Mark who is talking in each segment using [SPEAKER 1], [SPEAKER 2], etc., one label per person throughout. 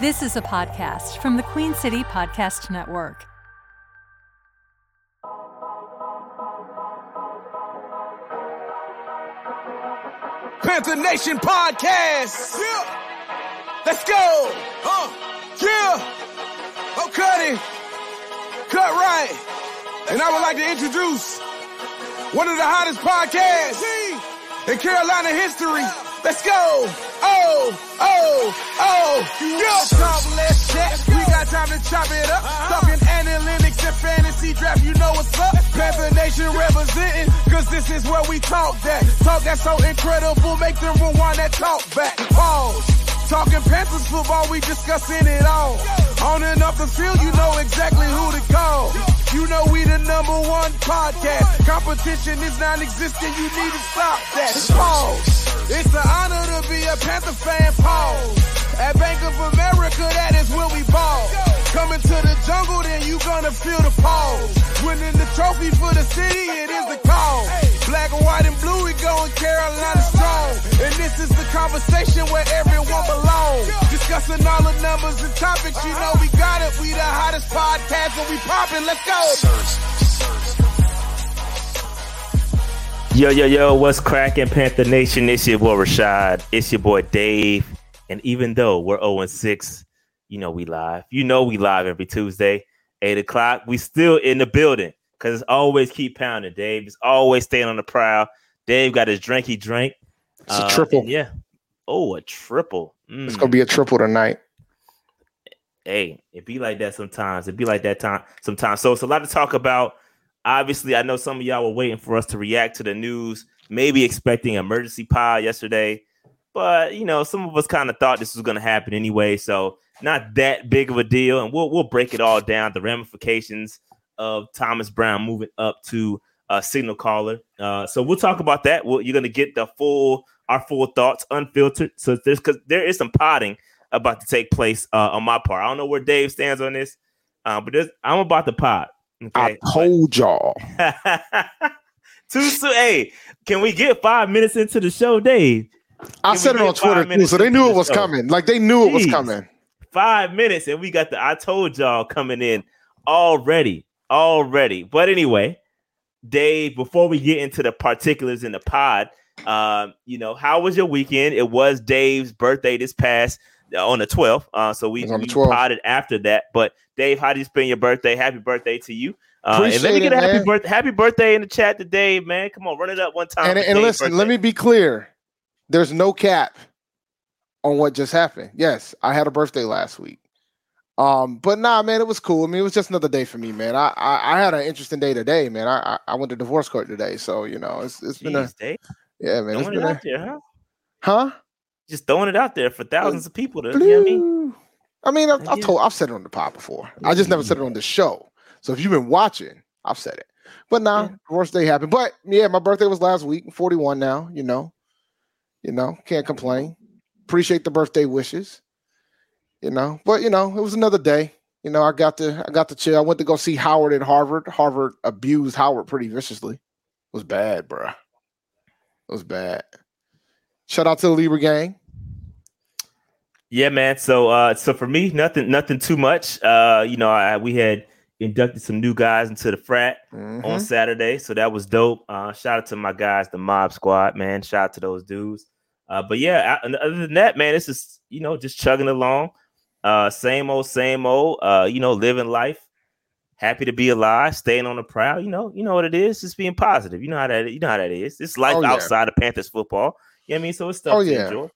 [SPEAKER 1] This is a podcast from the Queen City Podcast Network.
[SPEAKER 2] Panther Nation Podcast. Yeah. Let's go. Uh, yeah. Oh, it. Cut right. And I would like to introduce one of the hottest podcasts in Carolina history. Let's go. Oh, oh, oh. Yeah. Talk, let's chat. We got time to chop it up. Talking analytics and fantasy draft. You know what's up. Panther Nation representing. Cause this is where we talk that. Talk that's so incredible. Make them rewind that talk back. Pause. Talking Panthers football, we discussing it all. On and off the field, you know exactly who to call. You know we the number one podcast. Competition is non-existent, you need to stop that. Pause. It's an honor to be a Panther fan, pause. At Bank of America, that is where we ball. Coming to the jungle, then you gonna feel the pause. Winning the trophy for the city, it is the call. Black, and white, and blue, we going Carolina strong. And this is the conversation where everyone belongs. Discussing all the numbers and topics, you know we got it. We the hottest podcast and we popping. Let's go.
[SPEAKER 3] Yo, yo, yo, what's cracking, Panther Nation? It's your boy Rashad. It's your boy Dave. And even though we're 0 and 6, you know we live. You know we live every Tuesday, 8 o'clock. We still in the building because it's always keep pounding, Dave. It's always staying on the prowl. Dave got his drink he drank.
[SPEAKER 4] It's a triple.
[SPEAKER 3] yeah. Oh, a triple.
[SPEAKER 4] It's
[SPEAKER 3] Mm.
[SPEAKER 4] gonna be a triple tonight.
[SPEAKER 3] hey, it be like that sometimes. It be like that time sometimes. So it's a lot to talk about. Obviously, I know some of y'all were waiting for us to react to the news, maybe expecting emergency pod yesterday, but you know, some of us kind of thought this was going to happen anyway. So not that big of a deal, and we'll we'll break it all down. The ramifications of Thomas Brown moving up to a signal caller. Uh, so we'll talk about that. We'll, you're going to get the full our full thoughts unfiltered. So there's because there is some potting about to take place uh, on my part. I don't know where Dave stands on this, uh, but there's, I'm about to pot.
[SPEAKER 4] I
[SPEAKER 3] Okay.
[SPEAKER 4] told y'all.
[SPEAKER 3] Too soon. Hey, can we get five minutes into the show, Dave?
[SPEAKER 4] I said it on Twitter too, so they knew it was
[SPEAKER 3] show?
[SPEAKER 4] coming. Like they knew it was coming.
[SPEAKER 3] Five minutes, and we got the I told y'all coming in already. Already. But anyway, Dave, before we get into the particulars in the pod, um, you know, how was your weekend? It was Dave's birthday this past uh, on the 12th. Uh, so we,
[SPEAKER 4] It on the
[SPEAKER 3] we potted after that. But Dave, how did you spend your birthday? Happy birthday to you. Uh, and let me get
[SPEAKER 4] it,
[SPEAKER 3] a happy birthday, happy birthday in the chat to Dave, man. Come on, run it up one time.
[SPEAKER 4] And, and listen, let me be clear. There's no cap on what just happened. Yes, I had a birthday last week. Um, but nah, man, it was cool. I mean, it was just another day for me, man. I I, I had an interesting day today, man. I, I I went to divorce court today, so you know, it's it's been a
[SPEAKER 3] Jeez, Dave,
[SPEAKER 4] yeah, man. It's
[SPEAKER 3] throwing it
[SPEAKER 4] been a,
[SPEAKER 3] there, huh?
[SPEAKER 4] huh?
[SPEAKER 3] Just throwing it out there for thousands of people to, you know I mean?
[SPEAKER 4] I mean, I've, I've told, I've said it on the pod before. I just never said it on the show. So if you've been watching, I've said it. But nah,
[SPEAKER 3] Yeah.
[SPEAKER 4] divorce day happened. But yeah, my birthday was last week. 41 now. You know, you know, can't complain. Appreciate the birthday wishes. You know, but you know, it was another day. You know, I got to, I got to chill. I went to go see Howard at Harvard. Harvard abused Howard pretty viciously. It was bad, bruh. It was bad. Shout out to the Libra gang.
[SPEAKER 3] Yeah, man. So uh so for me, nothing nothing too much. Uh, you know, I we had inducted some new guys into the frat on
[SPEAKER 4] Mhm.
[SPEAKER 3] Saturday, so that was dope. Uh shout out to my guys, the mob squad, man. Shout out to those dudes. Uh but yeah, I- other than that, man, it's just you know, just chugging along. Uh same old, same old, uh, you know, living life. Happy to be alive, staying on the prowl. You know, you know what it is, just being positive. You know how that you know how that is. It's life
[SPEAKER 4] Oh, yeah.
[SPEAKER 3] outside of Panthers football. You know what I mean? So it's stuff
[SPEAKER 4] Oh,
[SPEAKER 3] to
[SPEAKER 4] yeah.
[SPEAKER 3] enjoy.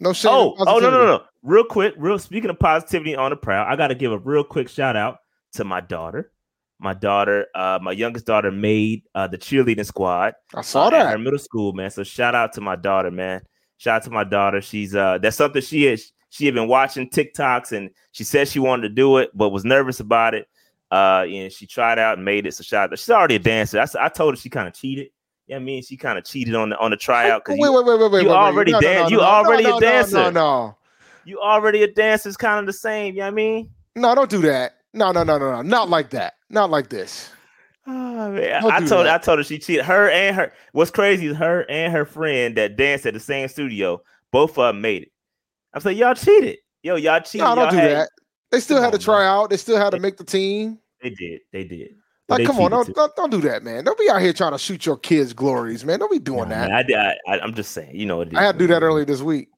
[SPEAKER 4] No shame.
[SPEAKER 3] Oh, oh no, no, no. Real quick, real speaking of positivity on the prowl, I gotta give a real quick shout out to my daughter. My daughter, uh, my youngest daughter made uh the cheerleading squad
[SPEAKER 4] I saw
[SPEAKER 3] uh, at
[SPEAKER 4] that.
[SPEAKER 3] her middle school, man. So shout out to my daughter, man. Shout out to my daughter. She's uh that's something she is she had been watching TikToks and she said she wanted to do it, but was nervous about it. Uh and she tried out and made it. So shout out. She's already a dancer. I told her she kind of cheated. Yeah, I mean, she kind of cheated on the on the tryout
[SPEAKER 4] Wait,
[SPEAKER 3] because
[SPEAKER 4] wait, wait, wait, wait.
[SPEAKER 3] you
[SPEAKER 4] wait, wait.
[SPEAKER 3] already
[SPEAKER 4] No, no,
[SPEAKER 3] dan-
[SPEAKER 4] no,
[SPEAKER 3] you
[SPEAKER 4] no, no,
[SPEAKER 3] already a dancer.
[SPEAKER 4] No, no,
[SPEAKER 3] you already a dancer. It's kind of the same. You know what I mean?
[SPEAKER 4] no, don't do that. No, no, no, no, no. Not like that. Not like this.
[SPEAKER 3] Oh, man. I told
[SPEAKER 4] that.
[SPEAKER 3] I told her she cheated. Her and her. What's crazy is her and her friend that danced at the same studio. Both of them made it. I said, y'all cheated. Yo, y'all cheated.
[SPEAKER 4] No, don't
[SPEAKER 3] y'all
[SPEAKER 4] do
[SPEAKER 3] had-
[SPEAKER 4] that. They still had to
[SPEAKER 3] on,
[SPEAKER 4] try out. They still had to make the team.
[SPEAKER 3] They did. They did.
[SPEAKER 4] Like,
[SPEAKER 3] they
[SPEAKER 4] come on, don't, don't don't do that, man. Don't be out here trying to shoot your kids' glories, man. Don't be doing
[SPEAKER 3] Nah,
[SPEAKER 4] that.
[SPEAKER 3] man, I, I, I'm just saying. You know what it is.
[SPEAKER 4] I had to do that earlier this week.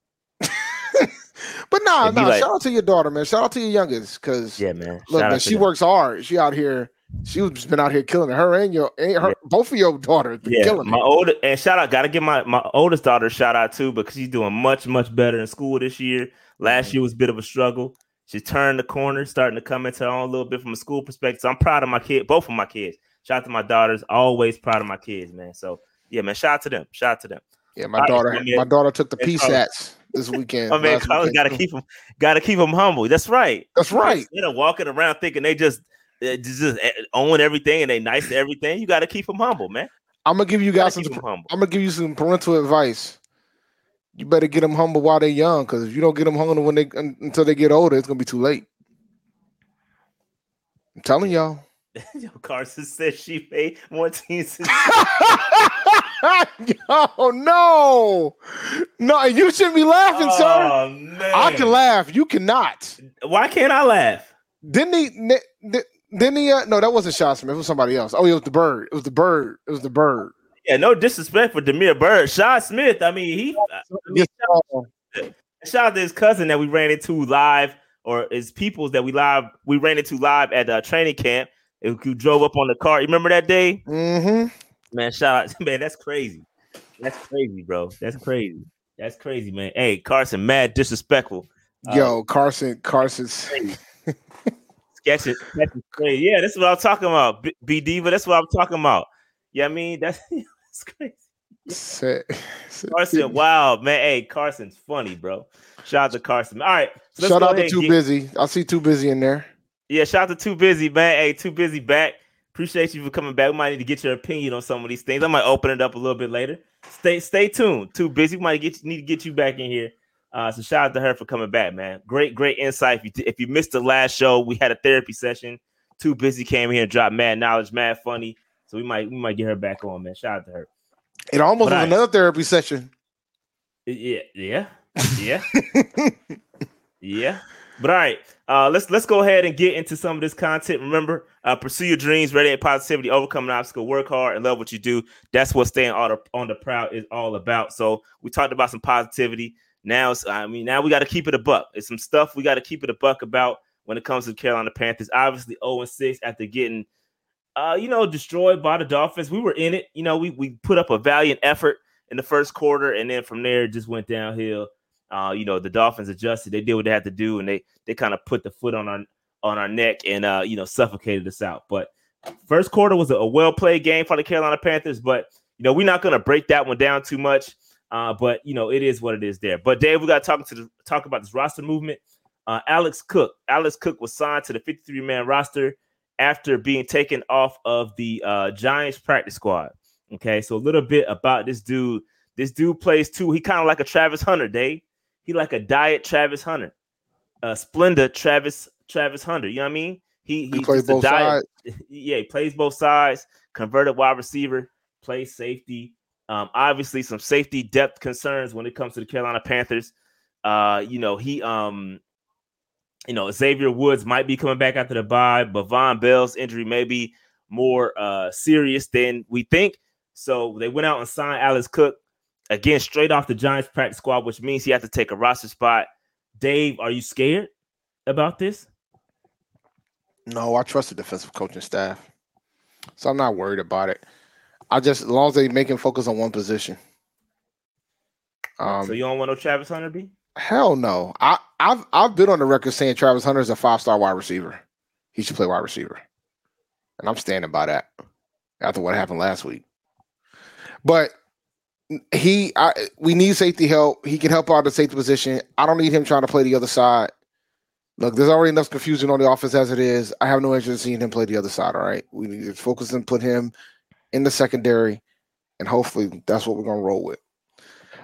[SPEAKER 4] but nah,
[SPEAKER 3] It'd
[SPEAKER 4] nah.
[SPEAKER 3] like-
[SPEAKER 4] shout out to your daughter, man. Shout out to your youngest, because
[SPEAKER 3] Yeah, man.
[SPEAKER 4] look,
[SPEAKER 3] Shout
[SPEAKER 4] man, she works hard. She out here. She was been out here killing it. Her and your, and her,
[SPEAKER 3] Yeah.
[SPEAKER 4] both of your daughters been
[SPEAKER 3] Yeah,
[SPEAKER 4] killing
[SPEAKER 3] my
[SPEAKER 4] it.
[SPEAKER 3] older and shout out. Got to give my my oldest daughter a shout out too because she's doing much much better in school this year. Last
[SPEAKER 4] Mm-hmm.
[SPEAKER 3] year was a bit of a struggle. She turned the corner, starting to come into her own a little bit from a school perspective. So I'm proud of my kid, both of my kids. Shout out to my daughters. Always proud of my kids, man. So yeah, man. Shout out to them. Shout out to them.
[SPEAKER 4] Yeah, my
[SPEAKER 3] All right,
[SPEAKER 4] daughter.
[SPEAKER 3] my
[SPEAKER 4] my daughter took the PSATs this weekend.
[SPEAKER 3] Oh man,
[SPEAKER 4] last
[SPEAKER 3] got to keep them. Got to keep them humble. That's right.
[SPEAKER 4] That's right.
[SPEAKER 3] You know, walking around thinking they just just, just eh, own everything and they nice to everything. You got to keep them humble, man.
[SPEAKER 4] I'm gonna give you guys some.
[SPEAKER 3] keep 'em humble.
[SPEAKER 4] I'm gonna give you some parental advice. You better get them humble while they're young, because if you don't get them humble when they until they get older, it's gonna be too late. I'm telling y'all.
[SPEAKER 3] Yo, Carson says she paid more teams.
[SPEAKER 4] Yo, no, no, you shouldn't be laughing, sir.
[SPEAKER 3] Oh man,
[SPEAKER 4] I can laugh. You cannot.
[SPEAKER 3] Why can't I laugh?
[SPEAKER 4] Didn't he? Di- Didn't he? Uh, no, that wasn't Shot Smith. It was somebody else. Oh, it was the bird. It was the bird. It was the bird.
[SPEAKER 3] Yeah, no disrespect for Damiere Byrd, Shaw Smith. I mean, he I mean,
[SPEAKER 4] Yes,
[SPEAKER 3] shout out to his cousin that we ran into live, or his peoples that we live we ran into live at the training camp. Who who drove up on the car. You remember that day?
[SPEAKER 4] Mm-hmm.
[SPEAKER 3] Man, shout out, man. That's crazy. That's crazy, bro. That's crazy. That's crazy, man. Hey, Carson, mad disrespectful. Uh,
[SPEAKER 4] Yo, Carson. Carson's.
[SPEAKER 3] Sketch it. Sketch it crazy. Yeah, that's what I'm talking about. B, B Diva, that's what I'm talking about. Yeah, I mean, that's, that's crazy. Carson, wow, man. Hey, Carson's funny, bro. Shout out to Carson. All right. so
[SPEAKER 4] Shout out to Too
[SPEAKER 3] get-
[SPEAKER 4] Busy. I see Too Busy in there.
[SPEAKER 3] Yeah, shout out to Too Busy, man. Hey, Too Busy back. Appreciate you for coming back. We might need to get your opinion on some of these things. I might open it up a little bit later. Stay stay tuned. Too Busy. We might get need to get you back in here. Uh, so shout out to her for coming back, man. Great, great insight. If you, if you missed the last show, we had a therapy session. Too Busy came here and dropped mad knowledge, mad funny. So we might we might get her back on, man. Shout out to her.
[SPEAKER 4] It almost
[SPEAKER 3] But
[SPEAKER 4] was
[SPEAKER 3] I-
[SPEAKER 4] another therapy session.
[SPEAKER 3] Yeah, yeah, yeah, yeah. But all right, uh, let's let's go ahead and get into some of this content. Remember, uh, pursue your dreams, radiate positivity, overcome an obstacle, work hard, and love what you do. That's what staying on the, on the proud is all about. So we talked about some positivity. Now, I mean, now we got to keep it a buck. It's some stuff we got to keep it a buck about when it comes to the Carolina Panthers. Obviously, 0 and 6 after getting, uh, you know, destroyed by the Dolphins. We were in it. You know, we we put up a valiant effort in the first quarter, and then from there just went downhill. Uh, you know, the Dolphins adjusted. They did what they had to do, and they they kind of put the foot on our on our neck and uh, you know, suffocated us out. But first quarter was a, well played game for the Carolina Panthers, but you know, we're not gonna break that one down too much. Uh, but you know, it is what it is there. But Dave, we got to talk to the, talk about this roster movement. Uh, Alex Cook. Alex Cook was signed to the 53 man roster after being taken off of the uh, Giants practice squad. Okay, so a little bit about this dude. This dude plays too. He kind of like a Travis Hunter, Dave. He like a diet Travis Hunter, uh, Splenda Travis Travis Hunter. You know what I mean? He
[SPEAKER 4] He plays both
[SPEAKER 3] diet-
[SPEAKER 4] sides.
[SPEAKER 3] yeah, he plays both sides, converted wide receiver, plays safety. Um, obviously, some safety depth concerns when it comes to the Carolina Panthers. Uh, you know, he um, you know, Xavier Woods might be coming back after the bye, but Vonn Bell's injury may be more uh serious than we think. So they went out and signed Alex Cook again straight off the Giants practice squad, which means he has to take a roster spot. Dave, are you scared about this?
[SPEAKER 4] No, I trust the defensive coaching staff, so I'm not worried about it. I just as long as they make him focus on one position. Um,
[SPEAKER 3] so you don't want no Travis Hunter, B?
[SPEAKER 4] hell no. I I've I've been on the record saying Travis Hunter is a five star wide receiver. He should play wide receiver, and I'm standing by that. After what happened last week, but he I we need safety help. He can help out the safety position. I don't need him trying to play the other side. Look, there's already enough confusion on the offense as it is. I have no interest in seeing him play the other side. All right, we need to focus and put him in the secondary, and hopefully that's what we're gonna roll with.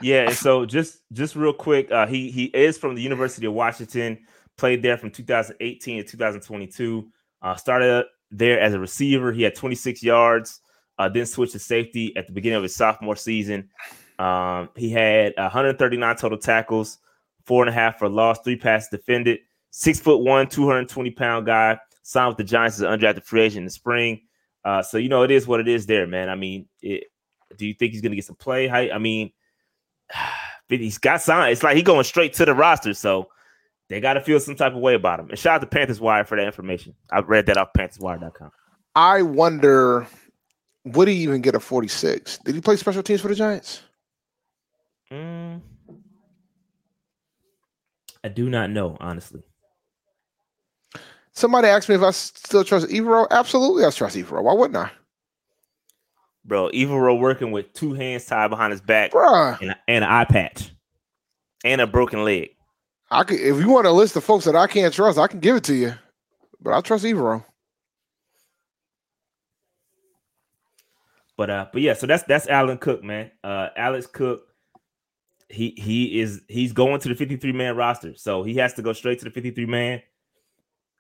[SPEAKER 3] Yeah, so just just real quick, uh, he he is from the University of Washington. Played there from 2018 to 2022. Uh, started there as a receiver. He had 26 yards. Uh, then switched to safety at the beginning of his sophomore season. Um, he had 139 total tackles, four and a half for loss, three passes defended. Six foot one, 220 pound guy, signed with the Giants as an undrafted free agent in the spring. Uh, so you know it is what it is there, man. I mean, it, do you think he's gonna get some play? How, I mean, he's got signed. It's like he going straight to the roster, so they got to feel some type of way about him. And shout out to Panthers Wire for that information. I read that off PanthersWire.com.
[SPEAKER 4] I wonder, would he even get a 46? Did he play special teams for the Giants?
[SPEAKER 3] Mm, I do not know, honestly.
[SPEAKER 4] Somebody asked me if I still trust Evero. Absolutely, I trust Evero. Why wouldn't I?
[SPEAKER 3] Bro, Evero working with two hands tied behind his back
[SPEAKER 4] Bruh.
[SPEAKER 3] and, and an eye patch and a broken leg.
[SPEAKER 4] I could, if you want a list of folks that I can't trust, I can give it to you. But I trust Evero.
[SPEAKER 3] But uh, but yeah, so that's that's Alan Cook, man. Uh, Alex Cook, he he is he's going to the 53 man roster, so he has to go straight to the 53 man.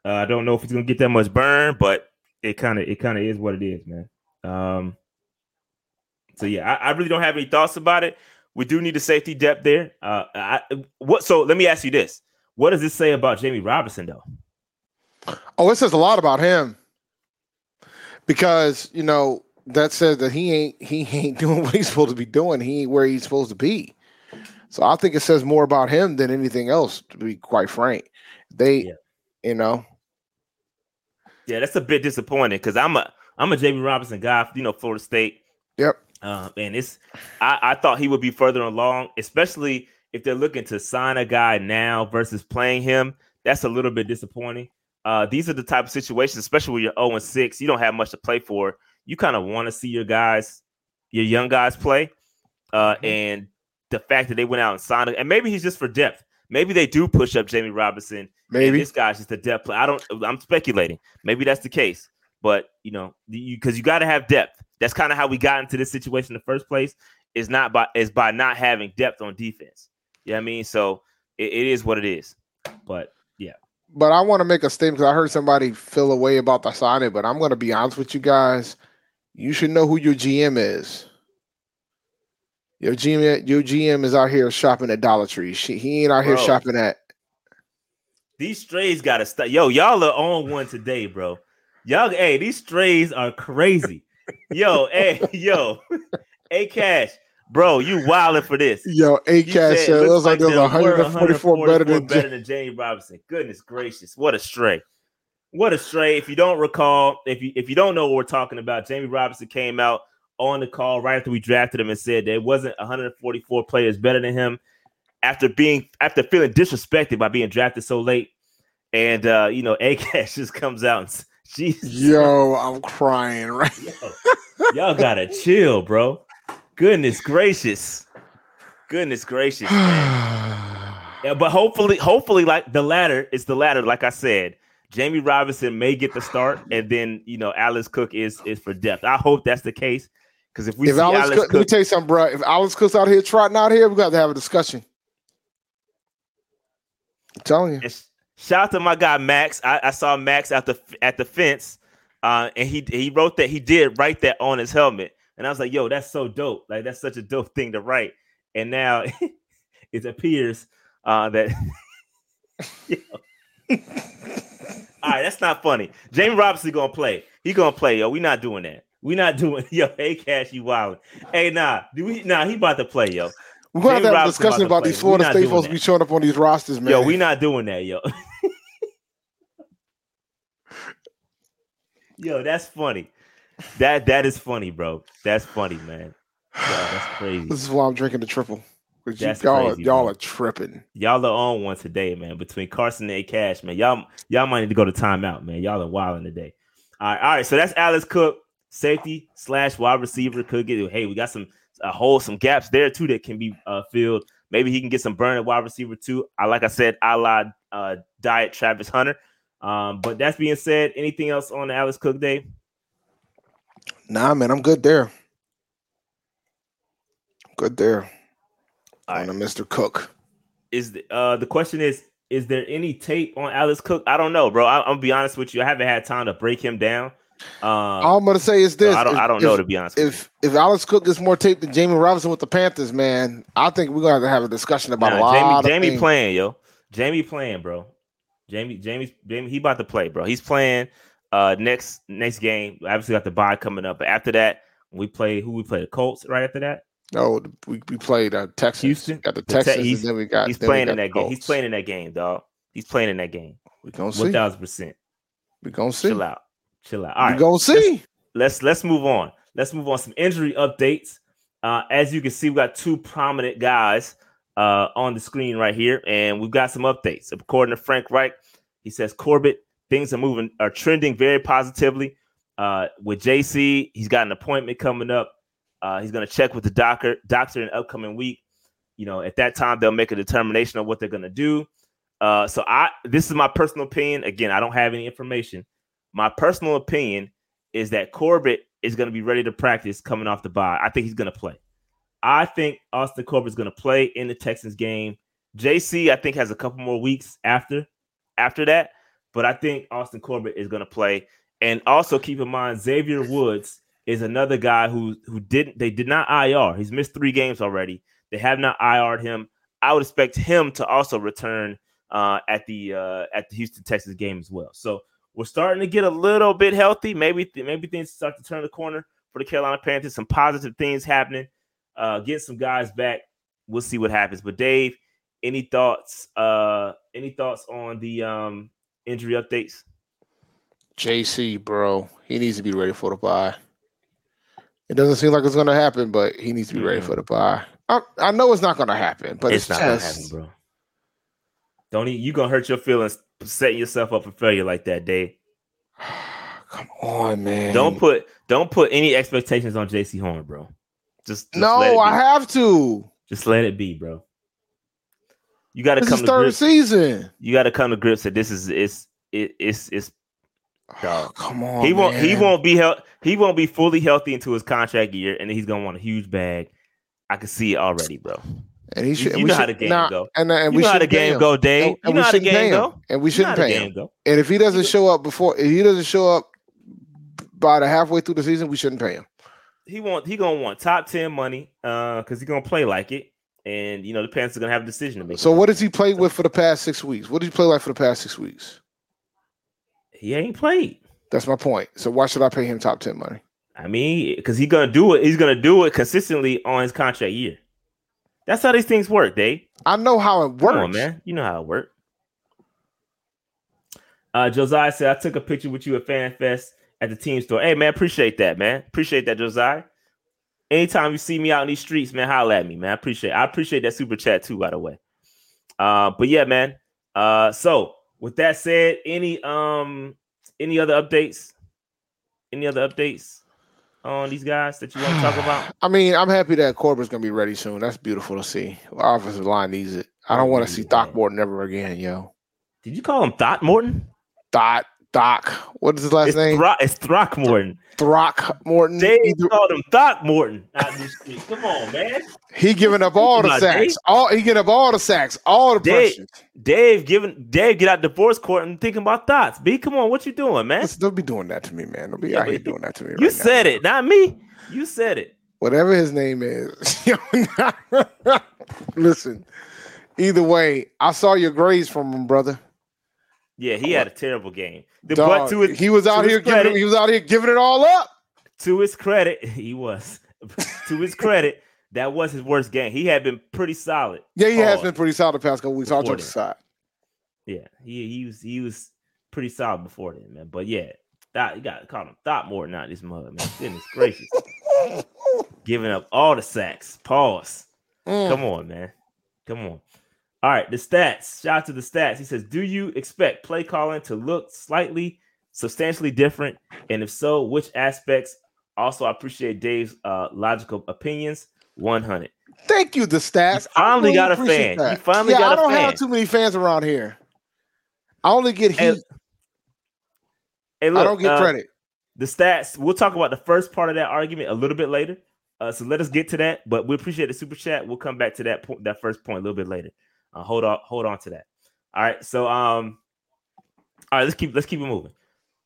[SPEAKER 3] Uh, I don't know if he's gonna get that much burn, but it kind of it kind of is what it is, man. Um, so yeah, I, I, really don't have any thoughts about it. We do need a safety depth there. Uh, I, what? So let me ask you this: What does this say about Jammie Robinson, though?
[SPEAKER 4] Oh, it says a lot about him because you know that says that he ain't he ain't doing what he's supposed to be doing. He ain't where he's supposed to be. So I think it says more about him than anything else. To be quite frank, they, yeah. you know,
[SPEAKER 3] yeah, that's a bit disappointing because I'm a I'm a Jammie Robinson guy. You know, Florida State.
[SPEAKER 4] Yep.
[SPEAKER 3] Um, and it's I, I thought he would be further along, especially if they're looking to sign a guy now versus playing him. That's a little bit disappointing. Uh, these are the type of situations, especially when you're 0 and 6, you don't have much to play for. You kind of want to see your guys, your young guys play. Uh, mm-hmm. and the fact that they went out and signed it, and maybe he's just for depth. Maybe they do push up Jammie Robinson.
[SPEAKER 4] Maybe
[SPEAKER 3] this guy's just a depth player. I don't. I'm speculating. Maybe that's the case. But you know, because you, you got to have depth. That's kind of how we got into this situation in the first place. Is not by is by not having depth on defense. Yeah, you know I mean, so it, it is what it is. But yeah.
[SPEAKER 4] But I want to make a statement because I heard somebody feel away about the signing. But I'm going to be honest with you guys. You should know who your GM is. Your GM, your GM is out here shopping at Dollar Tree. She, he ain't out bro, here shopping at.
[SPEAKER 3] These strays got to stop. Yo, y'all are on one today, bro. Y'all, hey, these strays are crazy. yo, hey, yo, a cash, bro, you wilding for this.
[SPEAKER 4] Yo, a cash, it looks like, like there's 144, 144 better than
[SPEAKER 3] better than James Robinson. Goodness gracious, what a stray. What a stray. If you don't recall, if you if you don't know what we're talking about, Jammie Robinson came out on the call right after we drafted him and said there wasn't 144 players better than him after being after feeling disrespected by being drafted so late. And uh, you know, A Cash just comes out and Jesus.
[SPEAKER 4] Yo, I'm crying right Yo,
[SPEAKER 3] Y'all gotta chill, bro. Goodness gracious. Goodness gracious. yeah, but hopefully, hopefully, like the latter, it's the latter, like I said. Jammie Robinson may get the start, and then you know, Alice Cook is is for depth. I hope that's the case. Because if we
[SPEAKER 4] if Alex, Alex Cook, Cook, let me tell you something, bro. If Alex Cook's out here trotting out here, we got to have a discussion. I'm telling you.
[SPEAKER 3] Shout out to my guy Max. I, I saw Max at the at the fence, uh, and he he wrote that he did write that on his helmet, and I was like, "Yo, that's so dope! Like that's such a dope thing to write." And now it appears uh, that. All right, that's not funny. James Robinson gonna play. He gonna play, yo. We not doing that. We not doing yo. Hey, Cash, you wild. Hey, nah, do we? Nah, he about to play, yo.
[SPEAKER 4] We're gonna have, to have a discussion about, about these Florida State folks be showing up on these rosters, man.
[SPEAKER 3] Yo, we not doing that, yo. yo, that's funny. That that is funny, bro. That's funny, man. Yo, that's crazy.
[SPEAKER 4] This is why I'm drinking the triple. That's y'all, crazy, y'all are tripping.
[SPEAKER 3] Y'all are on one today, man. Between Carson and Cash, man. Y'all y'all might need to go to timeout, man. Y'all are wilding today. All right, all right. So that's Alex Cook, safety slash wide receiver. Could get hey, we got some a hole, some gaps there too that can be uh, filled. Maybe he can get some burn at wide receiver too. I like I said, I lied uh, diet Travis Hunter. Um, but that's being said, anything else on the Alex Cook day?
[SPEAKER 4] Nah, man, I'm good there. Good there. All on right. Mr. Cook.
[SPEAKER 3] Is the uh the question is is there any tape on Alex Cook? I don't know, bro. I, am gonna be honest with you. I haven't had time to break him down. Um,
[SPEAKER 4] All I'm gonna say is
[SPEAKER 3] so
[SPEAKER 4] this:
[SPEAKER 3] I don't
[SPEAKER 4] if-
[SPEAKER 3] I don't know
[SPEAKER 4] if-
[SPEAKER 3] to be honest.
[SPEAKER 4] if if Alex Cook gets more tape than Jammie Robinson with the Panthers, man, I think we're gonna have to have a discussion about a lot
[SPEAKER 3] Jamie Jamie
[SPEAKER 4] things.
[SPEAKER 3] playing, yo. Jamie playing, bro. Jamie Jamie Jamie he about to play, bro. He's playing uh next next game. Obviously got the bye coming up, but after that we play who we play the Colts right after that.
[SPEAKER 4] No, we, we played uh, Texas.
[SPEAKER 3] Houston?
[SPEAKER 4] got the
[SPEAKER 3] The Te-
[SPEAKER 4] Texans,
[SPEAKER 3] he's-
[SPEAKER 4] and then we got.
[SPEAKER 3] He's playing
[SPEAKER 4] got
[SPEAKER 3] in that game. He's playing in that game, dog. He's playing in that game.
[SPEAKER 4] We gonna see.
[SPEAKER 3] One thousand percent.
[SPEAKER 4] We gonna see.
[SPEAKER 3] Chill out. Chill out. All right.
[SPEAKER 4] gonna see.
[SPEAKER 3] let's let's move on. Let's move on. Some injury updates. Uh, as you can see, we got two prominent guys uh, on the screen right here, and we've got some updates. According to Frank Reich, he says Corbett things are moving are trending very positively. Uh, with JC, he's got an appointment coming up. Uh, he's going to check with the doctor doctor in the upcoming week. You know, at that time they'll make a determination of what they're going to do. Uh, so I this is my personal opinion. Again, I don't have any information. My personal opinion is that Corbett is going to be ready to practice coming off the bye. I think he's going to play. I think Austin Corbett is going to play in the Texans game. JC, I think, has a couple more weeks after after that, but I think Austin Corbett is going to play. And also keep in mind, Xavier Woods is another guy who who didn't they did not IR. He's missed three games already. They have not IR'd him. I would expect him to also return uh, at the uh, at the Houston Texas game as well. So we're starting to get a little bit healthy. Maybe maybe things start to turn the corner for the Carolina Panthers. Some positive things happening. Uh, get some guys back. We'll see what happens. But Dave, any thoughts? Uh, any thoughts on the um, injury updates?
[SPEAKER 4] JC, bro, he needs to be ready for the bye. It doesn't seem like it's gonna happen, but he needs to be ready
[SPEAKER 3] Mhm.
[SPEAKER 4] for the bye. I, I know it's not gonna happen, but it's,
[SPEAKER 3] it's not gonna happen, bro. Don't you gonna hurt your feelings setting yourself up for failure like that, Dave.
[SPEAKER 4] come on, man.
[SPEAKER 3] Don't put don't put any expectations on JC Horn, bro. Just, just
[SPEAKER 4] no. I have to.
[SPEAKER 3] Just let it be, bro. You got to
[SPEAKER 4] This
[SPEAKER 3] come
[SPEAKER 4] is
[SPEAKER 3] to
[SPEAKER 4] third
[SPEAKER 3] grips.
[SPEAKER 4] season.
[SPEAKER 3] You got to come to grips that this is it's it, it's it's Dog.
[SPEAKER 4] come on.
[SPEAKER 3] he won't he won't be health he won't be fully healthy into his contract year, and then he's gonna want a huge bag. I can see it already, bro.
[SPEAKER 4] And he should.
[SPEAKER 3] you
[SPEAKER 4] we
[SPEAKER 3] know how
[SPEAKER 4] should-
[SPEAKER 3] the game
[SPEAKER 4] nah,
[SPEAKER 3] go.
[SPEAKER 4] And, and
[SPEAKER 3] You
[SPEAKER 4] we
[SPEAKER 3] know how the game go, Dave.
[SPEAKER 4] And,
[SPEAKER 3] You
[SPEAKER 4] and
[SPEAKER 3] know
[SPEAKER 4] we
[SPEAKER 3] how the game go.
[SPEAKER 4] And we
[SPEAKER 3] You know how
[SPEAKER 4] shouldn't pay him.
[SPEAKER 3] go.
[SPEAKER 4] And if he doesn't show up before, if he doesn't show up by the halfway through the season, we shouldn't pay him.
[SPEAKER 3] He want he gonna want top ten money, uh, because he's gonna play like it, and you know the Panthers are gonna have a decision to make.
[SPEAKER 4] So what has he played with for the past six weeks? What did he play like for the past six weeks?
[SPEAKER 3] he ain't played.
[SPEAKER 4] That's my point. So why should I pay him top ten money?
[SPEAKER 3] I mean, because he's gonna do it. He's gonna do it consistently on his contract year. That's how these things work, Dave.
[SPEAKER 4] I know how it works,
[SPEAKER 3] Come on, man. You know how it works. Uh, Josiah said, I took a picture with you at Fan Fest at the team store. Hey, man, appreciate that, man. Appreciate that, Josiah. Anytime you see me out in these streets, man, holla at me, man. I appreciate I appreciate that super chat too, by the way. Uh, but yeah, man. Uh, so with that said, any um any other updates? Any other updates on these guys that you want to talk about?
[SPEAKER 4] I mean, I'm happy that Corbett's gonna be ready soon. That's beautiful to see. Our offensive line needs it. I don't want to see
[SPEAKER 3] Yeah.
[SPEAKER 4] Throckmorton ever again, yo.
[SPEAKER 3] Did you call him Throckmorton?
[SPEAKER 4] Dot Doc. What is his last
[SPEAKER 3] It's,
[SPEAKER 4] name?
[SPEAKER 3] Throck it's Throckmorton.
[SPEAKER 4] Throckmorton.
[SPEAKER 3] Dave
[SPEAKER 4] Either-
[SPEAKER 3] called him Throckmorton out in the street. Come on, man.
[SPEAKER 4] He giving up all the sacks.
[SPEAKER 3] Dave?
[SPEAKER 4] All he giving up all the sacks, all the
[SPEAKER 3] Dave-
[SPEAKER 4] pressures.
[SPEAKER 3] Dave giving Dave get out divorce court and thinking about thoughts. B, come on, what you doing, man?
[SPEAKER 4] Listen, don't be doing that to me, man. Don't be
[SPEAKER 3] Yeah,
[SPEAKER 4] out here doing that to me.
[SPEAKER 3] You
[SPEAKER 4] right now.
[SPEAKER 3] said it, not me. You said it.
[SPEAKER 4] whatever his name is. Listen, either way, I saw your grades from him, brother.
[SPEAKER 3] Yeah, he had a terrible game. The,
[SPEAKER 4] Dog,
[SPEAKER 3] but to his,
[SPEAKER 4] he was out here
[SPEAKER 3] credit-
[SPEAKER 4] giving. He was out here giving it all up.
[SPEAKER 3] to his credit, he was. to his credit, that was his worst game. He had been pretty solid.
[SPEAKER 4] Yeah, he has been pretty solid the past couple weeks. All jokes aside,
[SPEAKER 3] Yeah, he he was he was pretty solid before then, man. But yeah, that you got to call him Throckmorton out this mother, man. Goodness gracious, giving up all the sacks. Pause.
[SPEAKER 4] Mm.
[SPEAKER 3] Come on, man. Come on. All right, the stats. Shout out to the stats. He says, "Do you expect play calling to look slightly, substantially different? And if so, which aspects?" Also, I appreciate Dave's uh, logical opinions. One hundred.
[SPEAKER 4] Thank you, the stats. I
[SPEAKER 3] finally got a fan. You finally
[SPEAKER 4] yeah,
[SPEAKER 3] got
[SPEAKER 4] I don't have too many fans around here. I only get heat.
[SPEAKER 3] Hey, Hey, look,
[SPEAKER 4] I don't get
[SPEAKER 3] uh,
[SPEAKER 4] credit.
[SPEAKER 3] the stats. We'll talk about the first part of that argument a little bit later. Uh, so let us get to that. But we appreciate the super chat. We'll come back to that point, that first point a little bit later. Uh, hold on, hold on to that. All right. So um, all right, let's keep let's keep it moving.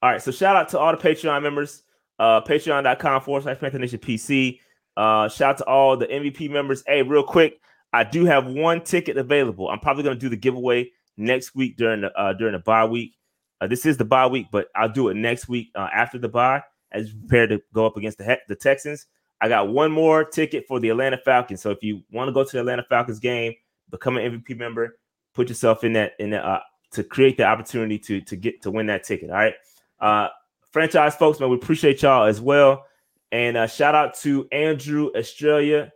[SPEAKER 3] All right, so shout out to all the Patreon members. Uh, Patreon.com forward slash Panther Nation PC. Uh, shout out to all the MVP members. Hey, real quick, I do have one ticket available. I'm probably going to do the giveaway next week during the uh, during the bye week. Uh, this is the bye week, but I'll do it next week uh, after the bye as you prepare to go up against the the Texans. I got one more ticket for the Atlanta Falcons. So if you want to go to the Atlanta Falcons game, become an MVP member, put yourself in that in that uh, to create the opportunity to to get to win that ticket. All right, uh, franchise folks, man, we appreciate y'all as well. And uh, shout out to Andrew Australia,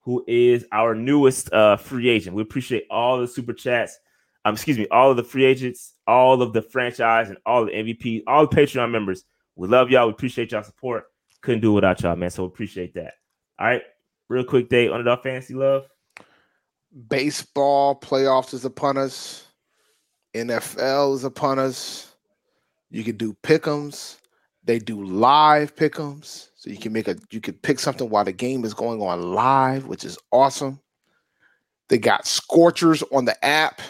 [SPEAKER 3] who is our newest uh, free agent. We appreciate all the super chats. Um, excuse me, all of the free agents, all of the franchise, and all the MVP, all the Patreon members. We love y'all. We appreciate y'all support. Couldn't do without y'all, man. So appreciate that. All right, real quick day underdog fantasy love.
[SPEAKER 4] Baseball playoffs is upon us. NFL is upon us. You can do pickums. They do live pickums, so you can make a you can pick something while the game is going on live, which is awesome. They got scorchers on the app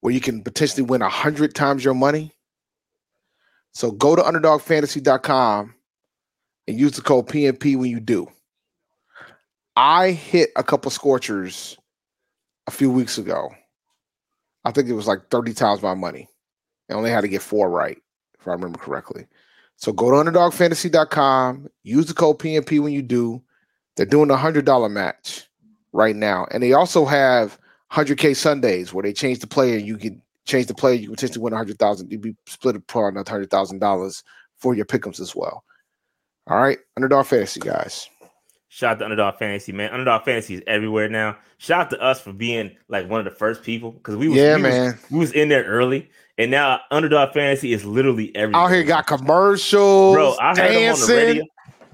[SPEAKER 4] where you can potentially win a hundred times your money. So go to underdogfantasy.com and use the code PNP when you do. I hit a couple scorchers a few weeks ago. I think it was like 30 times my money. I only had to get four right, if I remember correctly. So go to underdogfantasy.com, use the code PNP when you do. They're doing a $100 match right now. And they also have 100K Sundays where they change the player. You can change the player. You can potentially win 100000 You'd be split upon another $100,000 for your pickups as well. All right. Underdog Fantasy, guys.
[SPEAKER 3] Shout out to Underdog Fantasy, man. Underdog Fantasy is everywhere now. Shout out to us for being like one of the first people because we was,
[SPEAKER 4] yeah,
[SPEAKER 3] we
[SPEAKER 4] man.
[SPEAKER 3] Was, we was in there early, and now Underdog Fantasy is literally everywhere.
[SPEAKER 4] Out here got commercials,
[SPEAKER 3] bro. I heard
[SPEAKER 4] dancing.
[SPEAKER 3] them on the radio.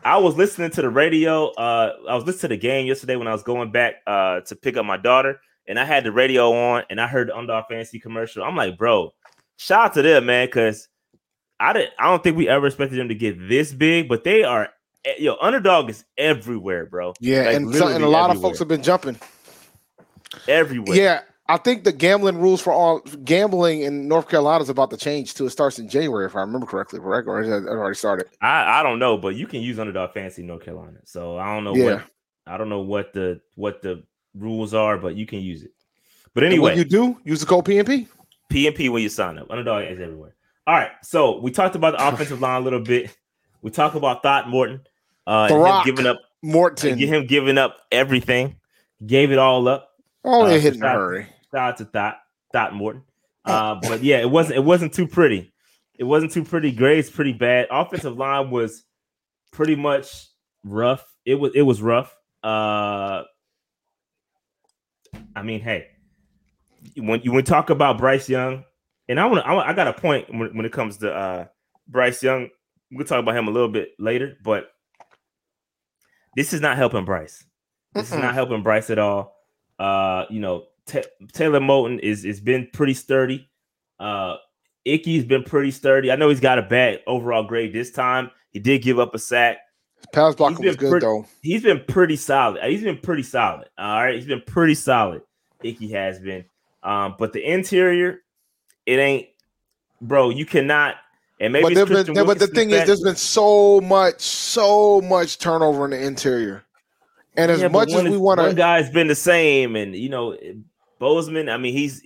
[SPEAKER 3] I was listening to the radio. Uh, I was listening to the game yesterday when I was going back uh to pick up my daughter, and I had the radio on, and I heard the Underdog Fantasy commercial. I'm like, bro, shout out to them, man, because I didn't. I don't think we ever expected them to get this big, but they are. Yo, underdog is everywhere, bro.
[SPEAKER 4] Yeah,
[SPEAKER 3] Like,
[SPEAKER 4] and, so, and a lot of folks have been jumping.
[SPEAKER 3] everywhere.
[SPEAKER 4] Yeah, I think the gambling rules for all gambling in North Carolina is about to change too. It starts in January, if I remember correctly, correct? Or it already started?
[SPEAKER 3] I, I don't know, but you can use underdog fantasy in North Carolina. So I don't know
[SPEAKER 4] Yeah.
[SPEAKER 3] what I don't know what the what the rules are, but you can use it. But anyway,
[SPEAKER 4] you do, use the code PNP.
[SPEAKER 3] PNP when you sign up. Underdog is everywhere. All right. So we talked about the offensive line a little bit. We talked about Thought Morton. Uh him giving up
[SPEAKER 4] Morton.
[SPEAKER 3] him giving up everything. Gave it all up.
[SPEAKER 4] Only
[SPEAKER 3] uh,
[SPEAKER 4] a hit in a hurry.
[SPEAKER 3] Shout out to Thought Thought Morton. Uh, but yeah, it wasn't it wasn't too pretty. It wasn't too pretty. Grades pretty bad. Offensive line was pretty much rough. It was it was rough. Uh, I mean, hey, when you when you talk about Bryce Young, and I want to, I, I got a point when, when it comes to uh Bryce Young. We'll talk about him a little bit later, but this is not helping Bryce. This
[SPEAKER 4] Mm-mm.
[SPEAKER 3] is not helping Bryce at all. Uh, you know, Ta Taylor Moton is is been pretty sturdy. Uh, Icky's been pretty sturdy. I know he's got a bad overall grade this time. He did give up a sack.
[SPEAKER 4] Pass blocking was good
[SPEAKER 3] pretty-
[SPEAKER 4] though.
[SPEAKER 3] He's been pretty solid. He's been pretty solid. All right, he's been pretty solid. Icky has been. Um, but the interior, it ain't, bro. You cannot. And maybe
[SPEAKER 4] But, been- but the thing is, there's been so much, so much turnover in the interior. And as
[SPEAKER 3] Yeah,
[SPEAKER 4] much as we want to,
[SPEAKER 3] one
[SPEAKER 4] to,
[SPEAKER 3] guy's been the same, and you know, Bozeman. I mean, he's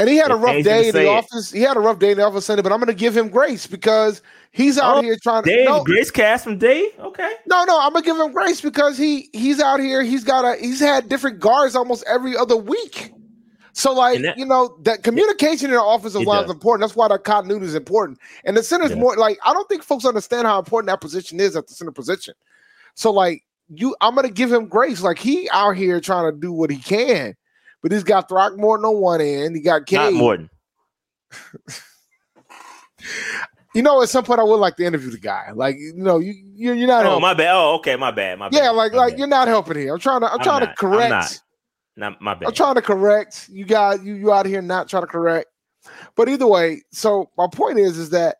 [SPEAKER 4] and he had a rough day in the
[SPEAKER 3] it.
[SPEAKER 4] office. He had a rough day in the office Sunday, but I'm going to give him grace because he's out
[SPEAKER 3] Oh,
[SPEAKER 4] here trying to.
[SPEAKER 3] Dave
[SPEAKER 4] no,
[SPEAKER 3] Grace Cast from Dave. Okay,
[SPEAKER 4] No, no, I'm gonna give him grace because he he's out here. He's got a he's had different guards almost every other week. So like
[SPEAKER 3] that-
[SPEAKER 4] you know that communication in the offensive line
[SPEAKER 3] does.
[SPEAKER 4] is important. That's why the continuity is important. And the center's
[SPEAKER 3] Yeah.
[SPEAKER 4] more like I don't think folks understand how important that position is at the center position. So like you, I'm gonna give him grace. Like he out here trying to do what he can, but he's got Throckmorton on one end. He got
[SPEAKER 3] not
[SPEAKER 4] Cade.
[SPEAKER 3] Morton.
[SPEAKER 4] You know, at some point I would like to interview the guy. Like you know, you you're, you're not.
[SPEAKER 3] Oh
[SPEAKER 4] helping.
[SPEAKER 3] my bad. Oh okay, my bad. My bad.
[SPEAKER 4] yeah, like
[SPEAKER 3] my
[SPEAKER 4] like
[SPEAKER 3] bad.
[SPEAKER 4] you're not helping here. I'm trying to I'm,
[SPEAKER 3] I'm
[SPEAKER 4] trying
[SPEAKER 3] not.
[SPEAKER 4] to correct.
[SPEAKER 3] Not. My bad.
[SPEAKER 4] I'm trying to correct you guys. You you out here not trying to correct. But either way, so my point is is that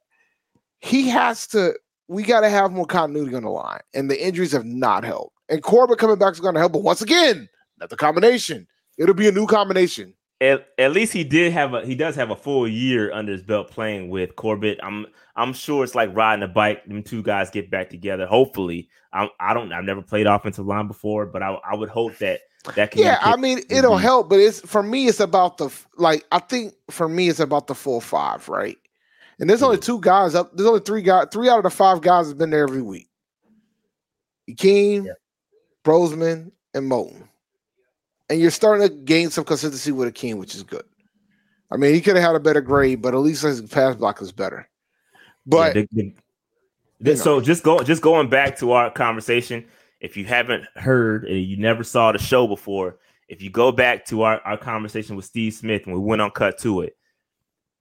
[SPEAKER 4] he has to. We got to have more continuity on the line, and the injuries have not helped. And Corbett coming back is going to help. But once again, not the combination. It'll be a new combination.
[SPEAKER 3] at, at least he did have a he does have a full year under his belt playing with Corbett. I'm I'm sure it's like riding a bike. Them two guys get back together. Hopefully, I'm, I don't. I've never played offensive line before, but I, I would hope that that
[SPEAKER 4] yeah. I mean, it'll help, but it's for me. It's about the like. I think for me, it's about the full five, right? And there's only mm-hmm. two guys up. There's only three guys. Three out of the five guys have been there every week. Akeem, yeah. Bozeman, and Moton and you're starting to gain some consistency with Akeem, which is good. I mean, he could have had a better grade, but at least his pass block is better. But yeah, the,
[SPEAKER 3] the, so just go just going back to our conversation. If you haven't heard and you never saw the show before, if you go back to our, our conversation with Steve Smith and we went on cut to it,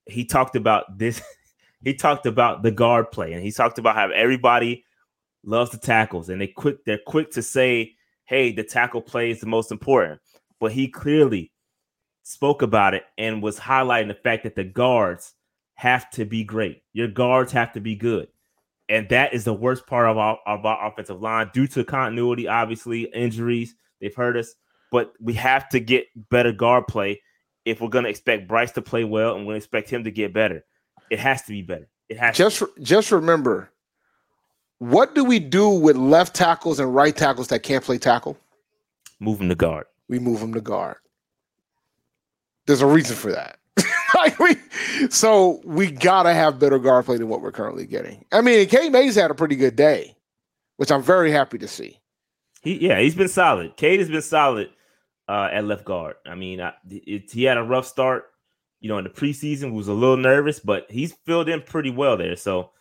[SPEAKER 3] he talked about this. he talked about the guard play and he talked about how everybody loves the tackles and they quick they're quick to say, hey, the tackle play is the most important but he clearly spoke about it and was highlighting the fact that the guards have to be great. Your guards have to be good. And that is the worst part of our, of our offensive line due to continuity, obviously, injuries. They've hurt us, but we have to get better guard play if we're going to expect Bryce to play well and we're going to expect him to get better. It has to be better. It has
[SPEAKER 4] just
[SPEAKER 3] to.
[SPEAKER 4] just remember what do we do with left tackles and right tackles that can't play tackle?
[SPEAKER 3] Move them to guard
[SPEAKER 4] we move them to guard. There's a reason for that. like we, so we gotta have better guard play than what we're currently getting. I mean, Cade Mays had a pretty good day, which I'm very happy to see.
[SPEAKER 3] He yeah, he's been solid. Cade has been solid uh, at left guard. I mean, I, it, he had a rough start, you know, in the preseason. Was a little nervous, but he's filled in pretty well there. So,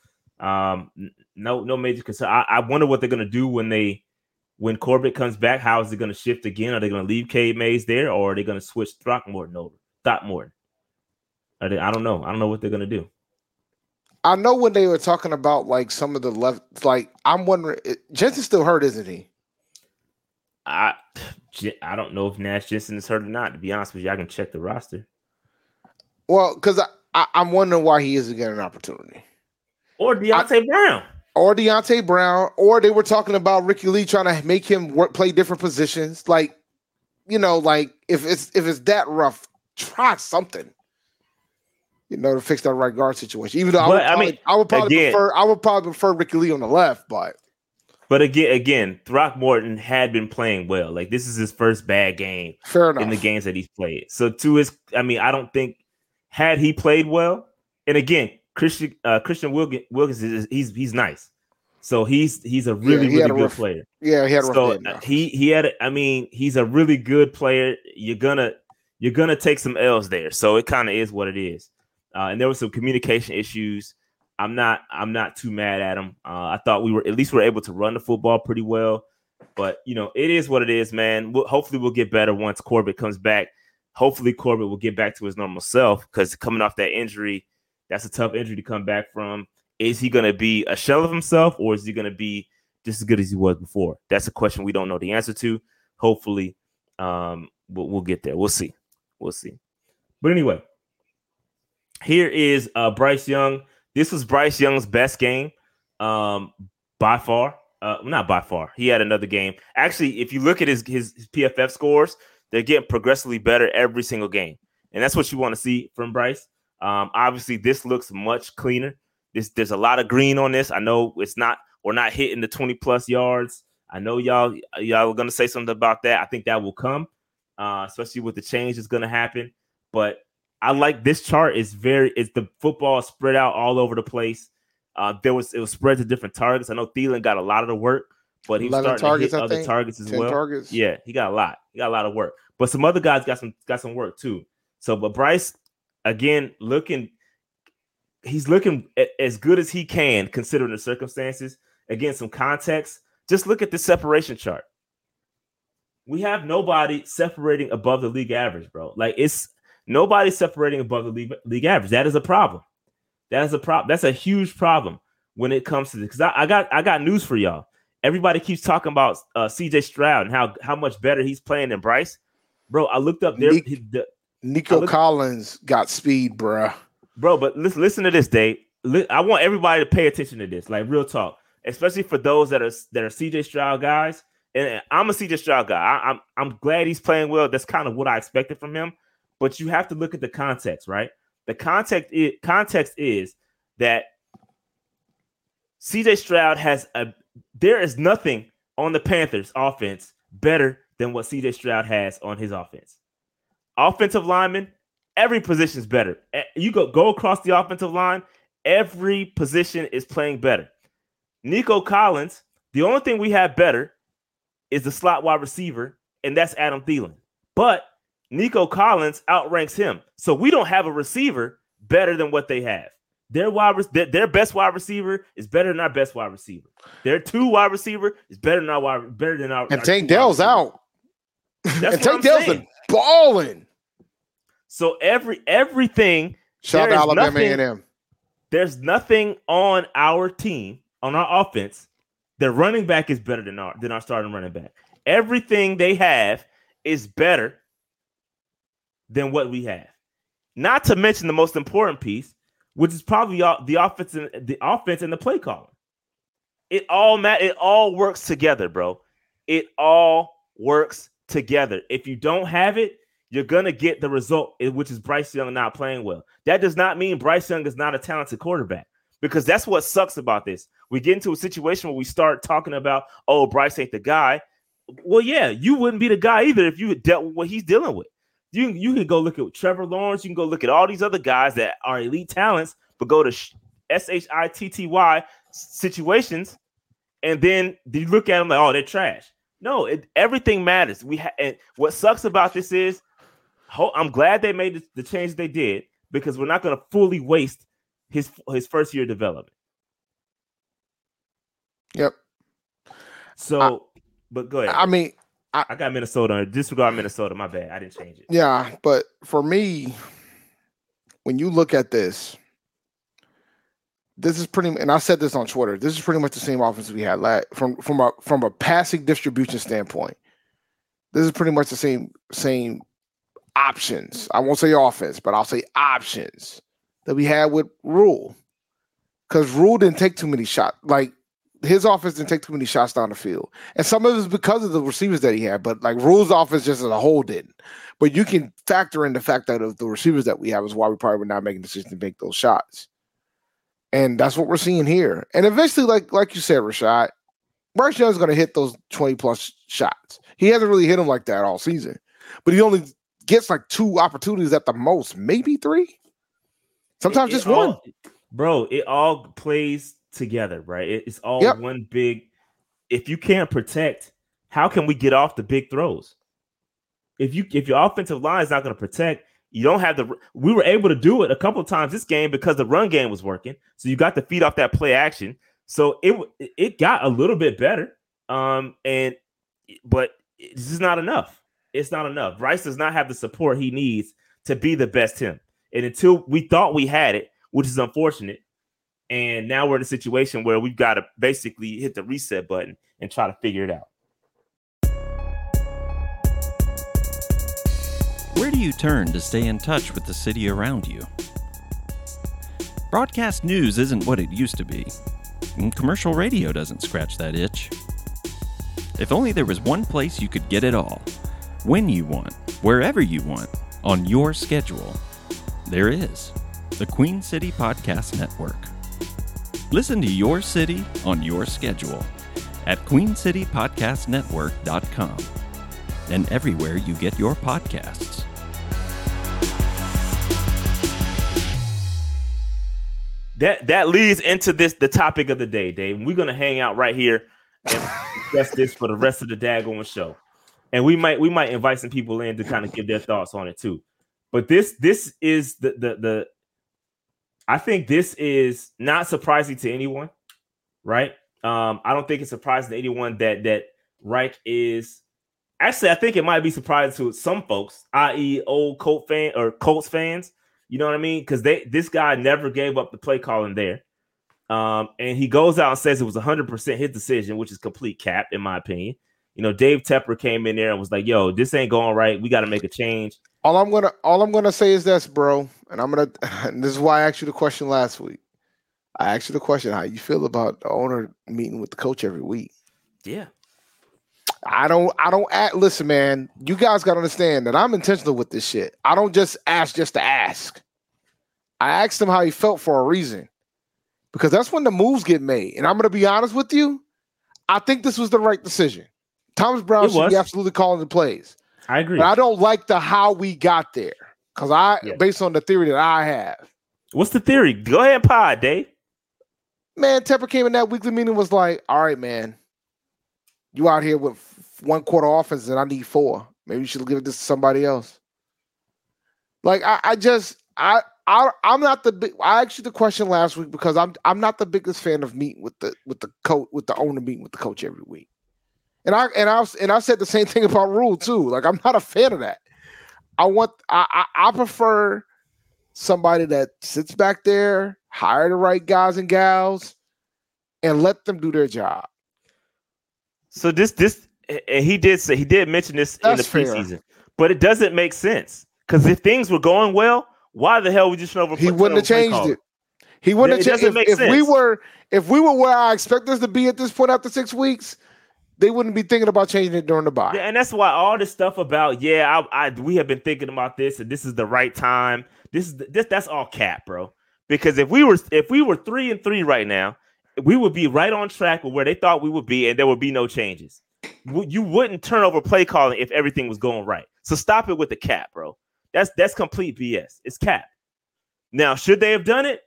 [SPEAKER 3] um, no no major concern. I, I wonder what they're gonna do when they when Corbett comes back, how is it going to shift again? Are they going to leave Cade Mays there, or are they going to switch Throckmorton over? Throckmorton. They, I don't know. I don't know what they're going to do.
[SPEAKER 4] I know when they were talking about like some of the left, like I'm wondering, Jensen's still hurt, isn't he?
[SPEAKER 3] I I don't know if Nash Jensen is hurt or not. To be honest with you, I can check the roster.
[SPEAKER 4] Well, because I, I am wondering why he isn't getting an opportunity.
[SPEAKER 3] Or Deonte I, Brown
[SPEAKER 4] or Deonte Brown, or they were talking about Ricky Lee trying to make him work play different positions. Like, you know, like if it's if it's that rough, try something. You know, to fix that right guard situation. Even though I, would probably, I mean, I would probably again, prefer I would probably prefer Ricky Lee on the left, but
[SPEAKER 3] but again, again, Throckmorton had been playing well. Like this is his first bad game
[SPEAKER 4] Fair enough.
[SPEAKER 3] in the games that he's played. So to his, I mean, I don't think had he played well, and again, Christian uh, Christian Wilkins, Wilkins is he's he's nice. So he's he's a really yeah, really good rough, player.
[SPEAKER 4] Yeah, he had a
[SPEAKER 3] so uh, he he had. I mean, he's a really good player. You're gonna you're gonna take some L's there. So it kind of is what it is. Uh, and there was some communication issues. I'm not I'm not too mad at him. Uh, I thought we were at least we are able to run the football pretty well. But you know, it is what it is, man. We'll, hopefully, we'll get better once Corbett comes back. Hopefully, Corbett will get back to his normal self because coming off that injury, that's a tough injury to come back from. Is he going to be a shell of himself or is he going to be just as good as he was before? That's a question we don't know the answer to. Hopefully, um, we'll, we'll get there. We'll see. We'll see. But anyway, here is uh, Bryce Young. This was Bryce Young's best game um, by far. Uh, not by far. He had another game. Actually, if you look at his, his, his PFF scores, they're getting progressively better every single game, and that's what you want to see from Bryce. Um, obviously, this looks much cleaner. This there's a lot of green on this. I know it's not we're not hitting the 20 plus yards. I know y'all y'all are gonna say something about that. I think that will come, uh, especially with the change that's gonna happen. But I like this chart. is very it's the football spread out all over the place. Uh, there was it was spread to different targets. I know Thielen got a lot of the work, but he was starting targets, to hit I other think. targets as well. Targets. Yeah, he got a lot. He got a lot of work. But some other guys got some got some work too. So, but Bryce again looking he's looking as good as he can considering the circumstances. Again, some context. Just look at the separation chart. We have nobody separating above the league average, bro. Like it's nobody separating above the league, league average. That is a problem. That is a problem. That's a huge problem when it comes to this. Because I, I, got I got news for y'all. Everybody keeps talking about uh, CJ Stroud and how how much better he's playing than Bryce. Bro, I looked up there.
[SPEAKER 4] the, Nico looked, Collins got speed, bro
[SPEAKER 3] bro. But listen, listen to this, Dave. I want everybody to pay attention to this, like real talk, especially for those that are that are CJ Stroud guys. And I'm a CJ Stroud guy. I, I'm I'm glad he's playing well. That's kind of what I expected from him. But you have to look at the context, right? The context is, context is that CJ Stroud has a there is nothing on the Panthers offense better than what CJ Stroud has on his offense. Offensive lineman, every position is better. You go go across the offensive line, every position is playing better. Nico Collins, the only thing we have better is the slot wide receiver, and that's Adam Thielen. But Nico Collins outranks him. So we don't have a receiver better than what they have. Their wide their, their best wide receiver is better than our best wide receiver. Their two wide receiver is better than our wide better than our.
[SPEAKER 4] And Tank Dell's out.
[SPEAKER 3] That's
[SPEAKER 4] and Tank Dell's been balling.
[SPEAKER 3] So every everything.
[SPEAKER 4] Shout out Alabama A&M.
[SPEAKER 3] There's nothing on our team on our offense. Their running back is better than our than our starting running back. Everything they have is better than what we have. Not to mention the most important piece, which is probably the offense and the offense and the play calling. It all mat it all works together, bro. It all works together. If you don't have it, you're gonna get the result, eh, which is Bryce Young not playing well. That does not mean Bryce Young is not a talented quarterback because that's what sucks about this. We get into a situation where we start talking about, oh, Bryce ain't the guy. Well, yeah, you wouldn't be the guy either if you dealt with what he's dealing with. You you can go look at Trevor Lawrence. You can go look at all these other guys that are elite talents, but go to S H I T T Y situations, and then you look at them like, oh, they're trash. No, it, everything matters. We ha- and what sucks about this is, ho- I'm glad they made the, the change they did because we're not going to fully waste his his first year development.
[SPEAKER 4] Yep.
[SPEAKER 3] So, I, but go ahead.
[SPEAKER 4] I mean,
[SPEAKER 3] I, I got Minnesota. Disregard Minnesota. My bad. I didn't change it.
[SPEAKER 4] Yeah, but for me, when you look at this, this is pretty. And I said this on Twitter. This is pretty much the same offense we had last, from from a from a passing distribution standpoint. This is pretty much the same same options. I won't say offense, but I'll say options that we had with Rhule, Because Rhule didn't take too many shots. Like his offense didn't take too many shots down the field. And some of it was because of the receivers that he had, but like Rhule's offense just as a whole didn't. But you can factor in the fact that of the receivers that we have is why we probably were not making decisions to make those shots. And that's what we're seeing here. And eventually, like like you said, Rashad, Bryce Young's gonna hit those 20 plus shots. He hasn't really hit them like that all season, but he only gets like two opportunities at the most, maybe three. Sometimes it, just it one.
[SPEAKER 3] All, bro, it all plays together, right? It's all yep. one big. If you can't protect, how can we get off the big throws? If you if your offensive line is not going to protect, you don't have the. We were able to do it a couple times this game because the run game was working. So you got to feed off that play action. So it it got a little bit better. Um, and but this is not enough. It's not enough. Bryce does not have the support he needs to be the best him. And until we thought we had it, which is unfortunate, and now we're in a situation where we've got to basically hit the reset button and try to figure it out.
[SPEAKER 5] Where do you turn to stay in touch with the city around you? Broadcast news isn't what it used to be. And commercial radio doesn't scratch that itch. If only there was one place you could get it all, when you want, wherever you want, on your schedule. There is the Queen City Podcast Network. Listen to your city on your schedule at queencitypodcastnetwork.com and everywhere you get your podcasts.
[SPEAKER 3] That that leads into this the topic of the day, Dave. We're gonna hang out right here and discuss this for the rest of the daggone show. And we might we might invite some people in to kind of give their thoughts on it too. But this this is the the the I think this is not surprising to anyone, right? Um, I don't think it's surprising to anyone that that Reich is actually. I think it might be surprising to some folks, i.e., old Colt fan or Colts fans. You know what I mean? Because they this guy never gave up the play calling there, um, and he goes out and says it was 100 percent his decision, which is complete cap in my opinion. You know, Dave Tepper came in there and was like, "Yo, this ain't going right. We got to make a change."
[SPEAKER 4] All I'm gonna all I'm gonna say is this, bro, and I'm gonna. And this is why I asked you the question last week. I asked you the question how you feel about the owner meeting with the coach every week.
[SPEAKER 3] Yeah.
[SPEAKER 4] I don't I don't act listen, man. You guys gotta understand that I'm intentional with this shit. I don't just ask just to ask. I asked him how he felt for a reason. Because that's when the moves get made. And I'm gonna be honest with you. I think this was the right decision. Thomas Brown
[SPEAKER 3] It
[SPEAKER 4] should
[SPEAKER 3] was.
[SPEAKER 4] be absolutely calling the plays.
[SPEAKER 3] I agree.
[SPEAKER 4] But I don't like the how we got there. Because I
[SPEAKER 3] Yeah.
[SPEAKER 4] based on the theory that I have.
[SPEAKER 3] What's the theory? Go ahead, pod, Dave.
[SPEAKER 4] Man, Tepper came in that weekly meeting was like, all right, man, you out here with one quarter offense and I need four. Maybe you should give this to somebody else. Like I, I just I I I'm not the big I asked you the question last week because I'm I'm not the biggest fan of meeting with the with the coach with the owner meeting with the coach every week. And I and I and I said the same thing about Rhule too. Like I'm not a fan of that. I want I I, I prefer somebody that sits back there, hire the right guys and gals, and let them do their job.
[SPEAKER 3] So this this and he did say he did mention this in the
[SPEAKER 4] That's fair.
[SPEAKER 3] preseason, but it doesn't make sense because if things were going well, why the hell would you turn over?
[SPEAKER 4] He wouldn't have changed it. He wouldn't
[SPEAKER 3] It
[SPEAKER 4] have changed
[SPEAKER 3] doesn't
[SPEAKER 4] if,
[SPEAKER 3] make
[SPEAKER 4] if we were if we were where I expect us to be at this point after six weeks, they wouldn't be thinking about changing it during the bye.
[SPEAKER 3] And that's why all this stuff about yeah, I, I we have been thinking about this, and this is the right time. This is this that's all cap, bro. Because if we were if we were three and three right now, we would be right on track with where they thought we would be, and there would be no changes. You wouldn't turn over play calling if everything was going right. So stop it with the cap, bro. That's that's complete BS. It's cap. Now, should they have done it?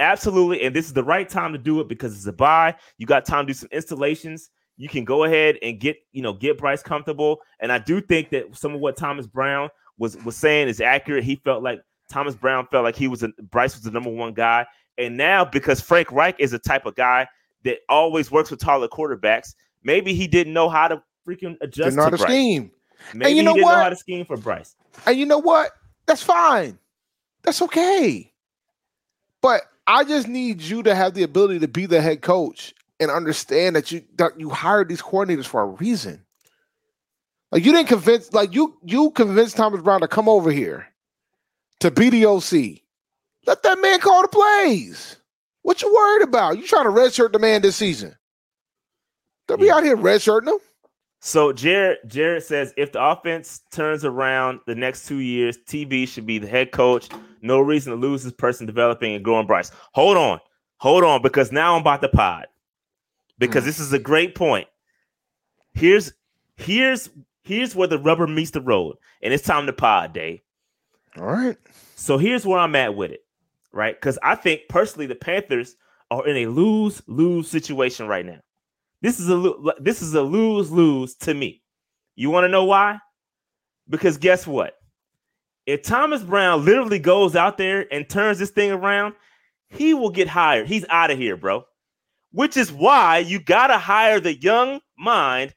[SPEAKER 3] Absolutely, and this is the right time to do it because it's a bye. You got time to do some installations you can go ahead and get you know get Bryce comfortable. And I do think that some of what Thomas Brown was was saying is accurate. He felt like Thomas Brown felt like he was a, Bryce was the number one guy. And now because Frank Reich is the type of guy that always works with taller quarterbacks, maybe he didn't know how to freaking adjust
[SPEAKER 4] Didn't
[SPEAKER 3] to Bryce.
[SPEAKER 4] scheme.
[SPEAKER 3] Maybe
[SPEAKER 4] you know
[SPEAKER 3] he didn't know how to scheme for Bryce.
[SPEAKER 4] And you know what? That's fine. That's okay. But I just need you to have the ability to be the head coach and understand that you that you hired these coordinators for a reason. Like you didn't convince, like you you convinced Thomas Brown to come over here to be the OC. Let that man call the plays. What you worried about? You trying to redshirt the man this season? They'll be
[SPEAKER 3] Yeah.
[SPEAKER 4] out here redshirting him.
[SPEAKER 3] So Jared Jared says if the offense turns around the next two years, TB should be the head coach. No reason to lose this person developing and growing Bryce. Hold on, hold on, because now I'm about to pod. Because
[SPEAKER 4] Hmm.
[SPEAKER 3] this is a great point. Here's here's here's where the rubber meets the road, and it's time to pod, Dave.
[SPEAKER 4] All right.
[SPEAKER 3] So here's where I'm at with it, right? Because I think personally the Panthers are in a lose lose situation right now. This is a this is a lose lose to me. You want to know why? Because guess what? If Thomas Brown literally goes out there and turns this thing around, he will get hired. He's out of here, bro. Which is why you gotta hire the young mind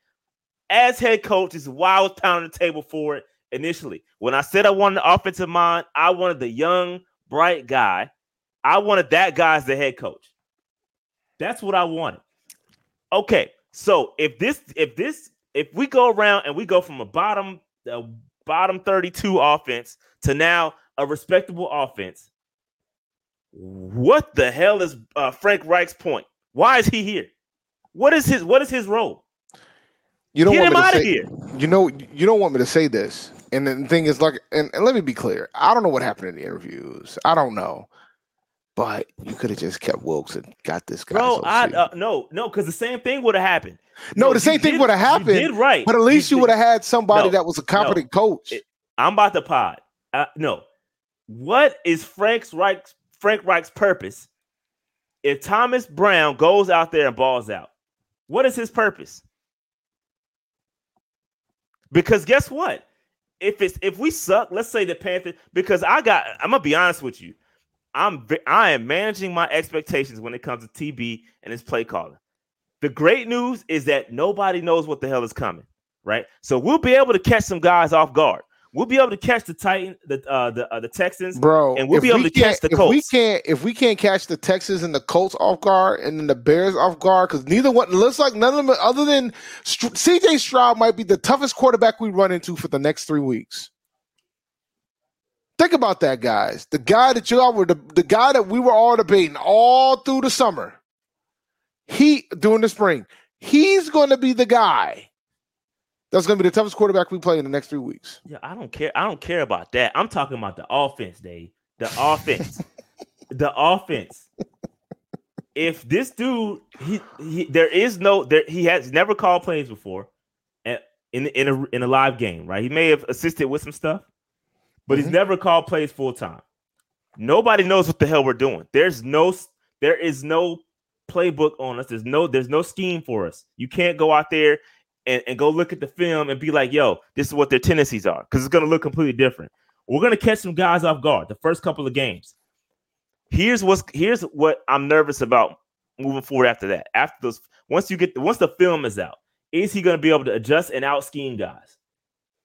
[SPEAKER 3] as head coach. Is why I was pounding the table for it initially. When I said I wanted the offensive mind, I wanted the young, bright guy. I wanted that guy as the head coach. That's what I wanted. Okay, so if this, if this, if we go around and we go from a bottom, a bottom 32 offense to now a respectable offense, what the hell is uh, Frank Reich's point? Why is he here? What is his what is his role?
[SPEAKER 4] You don't
[SPEAKER 3] Get
[SPEAKER 4] want
[SPEAKER 3] him
[SPEAKER 4] me to
[SPEAKER 3] out of
[SPEAKER 4] say-
[SPEAKER 3] here.
[SPEAKER 4] You know, you don't want me to say this. And the thing is, like, and, and let me be clear. I don't know what happened in the interviews. I don't know. But you could have just kept Wilks and got this guy.
[SPEAKER 3] Bro, I uh, no, no, because the same thing would have happened.
[SPEAKER 4] no, the same thing would have
[SPEAKER 3] you
[SPEAKER 4] happened.
[SPEAKER 3] did right.
[SPEAKER 4] But at least you,
[SPEAKER 3] did-
[SPEAKER 4] would have had somebody
[SPEAKER 3] No,
[SPEAKER 4] that was a competent coach.
[SPEAKER 3] It- I'm about to pod. Uh, no, what is Frank's Reich's Frank Reich's purpose? If Thomas Brown goes out there and balls out, what is his purpose? Because guess what? If it's if we suck, let's say the Panthers. Because I got, I'm gonna be honest with you. I'm I am managing my expectations when it comes to TB and his play calling. The great news is that nobody knows what the hell is coming, right? So we'll be able to catch some guys off guard. We'll be able to catch the Titan, the uh, the uh, the Texans.
[SPEAKER 4] Bro,
[SPEAKER 3] and we'll be able
[SPEAKER 4] we
[SPEAKER 3] to catch the
[SPEAKER 4] If we
[SPEAKER 3] Colts.
[SPEAKER 4] can't, if we can't catch the Texans and the Colts off guard, and then the Bears off guard, because neither one looks like none of them, other than C.J. Stroud, might be the toughest quarterback we run into for the next three weeks. Think about that, guys. The guy that you all were the, the guy that we were all debating all through the summer. He during the spring, he's going to be the guy That's going to be the toughest quarterback we play in the next three weeks.
[SPEAKER 3] Yeah, I don't care. I don't care about that. I'm talking about the offense, Dave. The offense. the offense. If this dude, he, he there is no there he has never called plays before at, in in a in a live game, right? He may have assisted with some stuff, but
[SPEAKER 4] Mhm.
[SPEAKER 3] he's never called plays full time. Nobody knows what the hell we're doing. There's no there is no playbook on us. There's no there's no scheme for us. You can't go out there and, and go look at the film and be like, yo, this is what their tendencies are, because it's gonna look completely different. We're gonna catch some guys off guard the first couple of games. Here's what's here's what I'm nervous about moving forward after that. After those, once you get once the film is out, is he gonna be able to adjust and out scheme guys?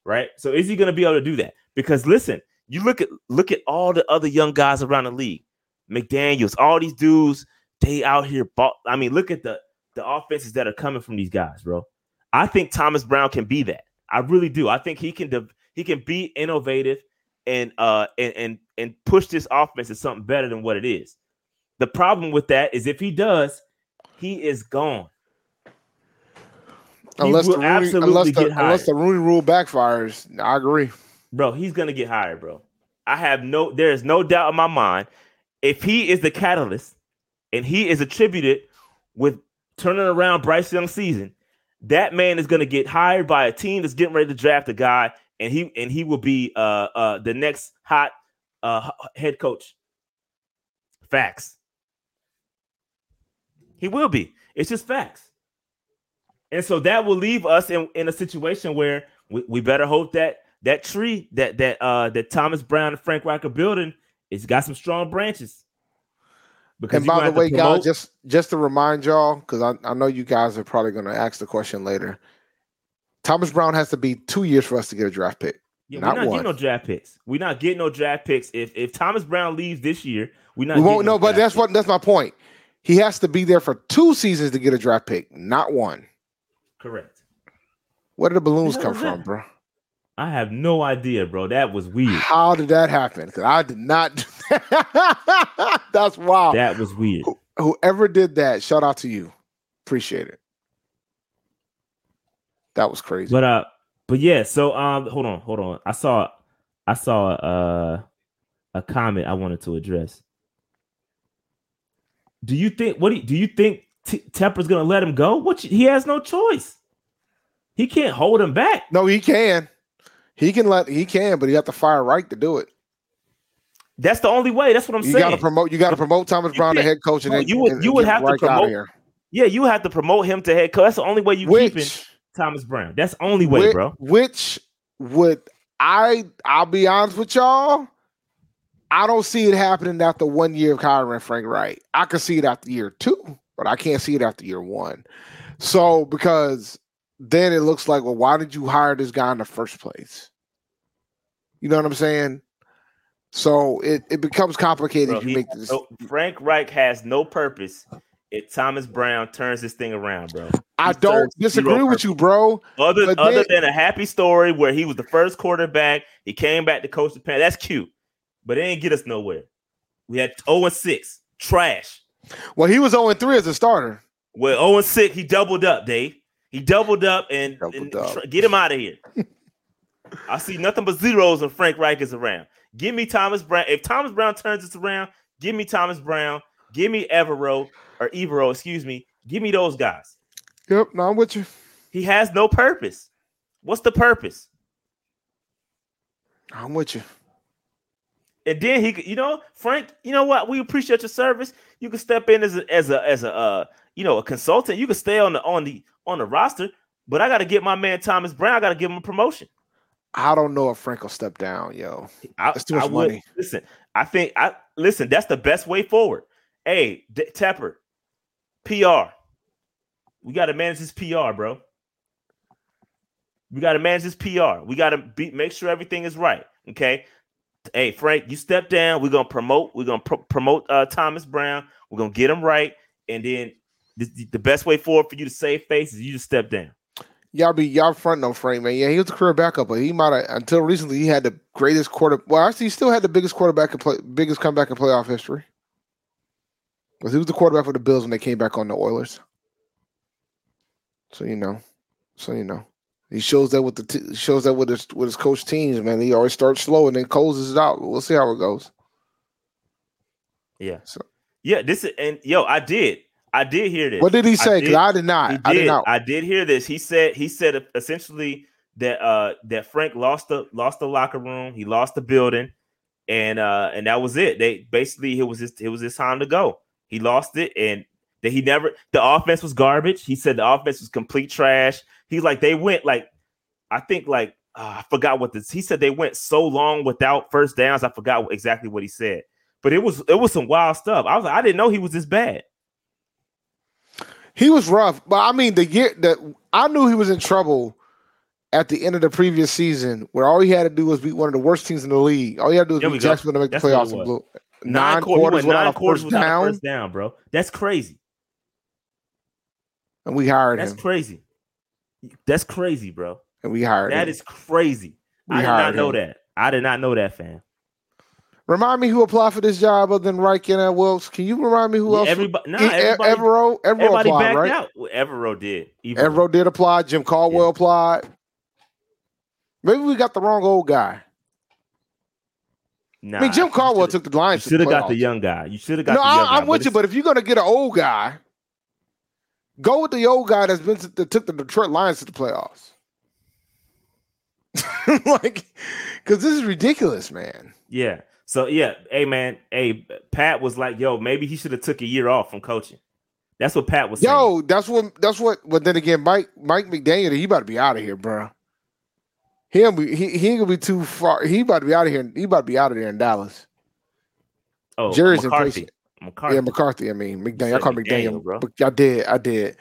[SPEAKER 3] Right? So is he gonna be able to do that? Because listen, you look at look at all the other young guys around the league, McDaniels, all these dudes, they out here. Ball, I mean, look at the the offenses that are coming from these guys, bro. I think Thomas Brown can be that. I really do. I think he can de- he can be innovative and uh and and and push this offense to something better than what it is. The problem with that is if he does, he is gone. He
[SPEAKER 4] Unless the, Rooney,
[SPEAKER 3] absolutely
[SPEAKER 4] unless, the, unless the Rooney rule backfires, I agree.
[SPEAKER 3] bro, he's gonna get hired, bro. I have no, there is no doubt in my mind. If he is the catalyst and he is attributed with turning around Bryce Young season, that man is gonna get hired by a team that's getting ready to draft a guy, and he and he will be uh uh the next hot uh head coach. Facts. He will be. It's just facts. And so that will leave us in, in a situation where we, we better hope that that tree that that uh that Thomas Brown and Frank Reich building it's got some strong branches. Because
[SPEAKER 4] And by the way, guys, just just to remind y'all, because I, I know you guys are probably going to ask the question later. Thomas Brown has to be two years for us to get a draft pick.
[SPEAKER 3] yeah,
[SPEAKER 4] not
[SPEAKER 3] we're not
[SPEAKER 4] one.
[SPEAKER 3] getting no draft picks. We're not getting no draft picks. If if Thomas Brown leaves this year, we're not.
[SPEAKER 4] we won't
[SPEAKER 3] no
[SPEAKER 4] know, but that's
[SPEAKER 3] picks.
[SPEAKER 4] what that's my point. He has to be there for two seasons to get a draft pick, not one.
[SPEAKER 3] correct.
[SPEAKER 4] Where did the balloons come from,
[SPEAKER 3] that?
[SPEAKER 4] bro?
[SPEAKER 3] I have no idea, bro. That was weird.
[SPEAKER 4] How did that happen? Because I did not. That's wild.
[SPEAKER 3] That was weird.
[SPEAKER 4] Whoever did that, shout out to you. Appreciate it. That was crazy.
[SPEAKER 3] But uh, but yeah. So um, hold on, hold on. I saw, I saw uh, a comment I wanted to address. Do you think what do you, do you think T- Tepper's gonna let him go? What you- he has no choice. He can't hold him back.
[SPEAKER 4] no, he can. He can let he can, but he have to fire right to do it.
[SPEAKER 3] That's the only way. That's what I'm
[SPEAKER 4] you
[SPEAKER 3] saying.
[SPEAKER 4] You got to promote. You got to promote Thomas Brown,
[SPEAKER 3] can't-
[SPEAKER 4] head coach, and then
[SPEAKER 3] you would-
[SPEAKER 4] and-
[SPEAKER 3] you would have to promote-
[SPEAKER 4] here.
[SPEAKER 3] yeah, you have to promote him to head coach. That's the only way you keeping
[SPEAKER 4] Which,
[SPEAKER 3] Thomas Brown. That's the only way,
[SPEAKER 4] which,
[SPEAKER 3] bro.
[SPEAKER 4] which would I? I'll be honest with y'all. I don't see it happening after one year of hiring Frank Reich. I can see it after year two, but I can't see it after year one. So because then it looks like, well, why did you hire this guy in the first place? You know what I'm saying? So it, it becomes complicated
[SPEAKER 3] Bro,
[SPEAKER 4] you make this.
[SPEAKER 3] no- Frank Reich has no purpose if Thomas Brown turns this thing around, bro.
[SPEAKER 4] I
[SPEAKER 3] he
[SPEAKER 4] don't disagree with you, bro.
[SPEAKER 3] Other
[SPEAKER 4] But
[SPEAKER 3] other
[SPEAKER 4] then-
[SPEAKER 3] than a happy story where he was the first quarterback, he came back to coach the Pan. That's cute, but it ain't get us nowhere. We had 0 and 6, trash.
[SPEAKER 4] Well, he was 0 3 as a starter.
[SPEAKER 3] Well, 0 and 6, he doubled up, Dave. He doubled up and,
[SPEAKER 4] Doubled
[SPEAKER 3] and
[SPEAKER 4] up.
[SPEAKER 3] tr- get him out of here. I see nothing but zeros when Frank Reich is around. Give me Thomas Brown. If Thomas Brown turns this around, give me Thomas Brown. Give me Evero or Evero, excuse me. Give me those guys.
[SPEAKER 4] Yep, no, I'm with you.
[SPEAKER 3] He has no purpose. What's the purpose?
[SPEAKER 4] I'm with you.
[SPEAKER 3] And then he, could- you know, Frank, you know what? We appreciate your service. You can step in as a as a as a uh, you know, a consultant. You can stay on the on the on the roster, but I got to get my man Thomas Brown. I got to give him a promotion.
[SPEAKER 4] I don't know if Frank will step down, yo.
[SPEAKER 3] I,
[SPEAKER 4] That's too much
[SPEAKER 3] would-
[SPEAKER 4] money.
[SPEAKER 3] Listen, I think I listen. That's the best way forward. Hey, D- Tepper, PR. We got to manage this PR, bro. We got to manage this PR. We got to be make sure everything is right. Okay. Hey, Frank, you step down. We're gonna promote. We're gonna pro- promote uh, Thomas Brown. We're gonna get him right, and then the, the best way forward for you to save face is you just step down.
[SPEAKER 4] Y'all be y'all front no Frank, man. Yeah, he was a career backup, but he might have until recently he had the greatest quarter. Well, actually, he still had the biggest quarterback and play, biggest comeback in playoff history. Because he was the quarterback for the Bills when they came back on the Oilers. So you know, so you know, He shows that with the t- shows that with his with his coach teams, man. He always starts slow and then closes it out. We'll see how it goes.
[SPEAKER 3] Yeah.
[SPEAKER 4] So-
[SPEAKER 3] yeah, this is and yo, I did. I did hear this.
[SPEAKER 4] What did he say? Because I, did not.
[SPEAKER 3] He
[SPEAKER 4] I did
[SPEAKER 3] did.
[SPEAKER 4] not.
[SPEAKER 3] I did hear this. He said he said essentially that uh that Frank lost the lost the locker room, he lost the building, and uh and that was it. They basically it was his it was his time to go. He lost it, and that he never the offense was garbage. He said the offense was complete trash. He's like they went like I think like uh, I forgot what this. He said they went so long without first downs. I forgot exactly what he said, but it was it was some wild stuff. I was like I didn't know he was this bad.
[SPEAKER 4] He was rough, but I mean the year that I knew he was in trouble at the end of the previous season, where all he had to do was beat one of the worst teams in the league. All he had to do was
[SPEAKER 3] There
[SPEAKER 4] beat. Jacksonville to make
[SPEAKER 3] That's
[SPEAKER 4] the playoffs. and blew-
[SPEAKER 3] Nine,
[SPEAKER 4] Nine
[SPEAKER 3] quarters,
[SPEAKER 4] quarters
[SPEAKER 3] without
[SPEAKER 4] without
[SPEAKER 3] nine
[SPEAKER 4] a
[SPEAKER 3] quarters without
[SPEAKER 4] down,
[SPEAKER 3] first down, bro. That's crazy.
[SPEAKER 4] and we hired
[SPEAKER 3] That's
[SPEAKER 4] him.
[SPEAKER 3] crazy. That's crazy, bro.
[SPEAKER 4] And we hired
[SPEAKER 3] That
[SPEAKER 4] him.
[SPEAKER 3] is crazy.
[SPEAKER 4] We
[SPEAKER 3] I did not
[SPEAKER 4] hired
[SPEAKER 3] know that. I did not know that, fam.
[SPEAKER 4] Remind me who applied for this job other than Reich and uh, Wilks. Can you remind me who
[SPEAKER 3] Yeah,
[SPEAKER 4] else?
[SPEAKER 3] everybody, nah, everybody,
[SPEAKER 4] Evero, Evero
[SPEAKER 3] everybody
[SPEAKER 4] applied,
[SPEAKER 3] backed
[SPEAKER 4] right?
[SPEAKER 3] out. Well, Evero did. Evero.
[SPEAKER 4] Evero did apply. Jim Caldwell
[SPEAKER 3] Yeah.
[SPEAKER 4] applied. Maybe we got the wrong old guy.
[SPEAKER 3] Nah,
[SPEAKER 4] I mean, Jim Caldwell took the Lions.
[SPEAKER 3] You should have got the young guy. You should have got
[SPEAKER 4] No,
[SPEAKER 3] the young
[SPEAKER 4] I. I'm with you, but if you're gonna get an old guy, go with the old guy that's been to, that took the Detroit Lions to the playoffs. like, because this is ridiculous, man.
[SPEAKER 3] yeah. So yeah, hey man, hey Pat was like, yo, maybe he should have took a year off from coaching. That's what Pat was saying.
[SPEAKER 4] Yo, that's what that's what. But then again, Mike Mike McDaniel, he about to be out of here, bro. Be, he, he ain't gonna be too far. He about to be out of here. He about to be out of there in Dallas.
[SPEAKER 3] oh,
[SPEAKER 4] Jerry's
[SPEAKER 3] McCarthy.
[SPEAKER 4] impatient.
[SPEAKER 3] McCarthy.
[SPEAKER 4] Yeah, McCarthy. I mean McDaniel. I call
[SPEAKER 3] McDaniel,
[SPEAKER 4] McDaniel,
[SPEAKER 3] bro.
[SPEAKER 4] I did. I did.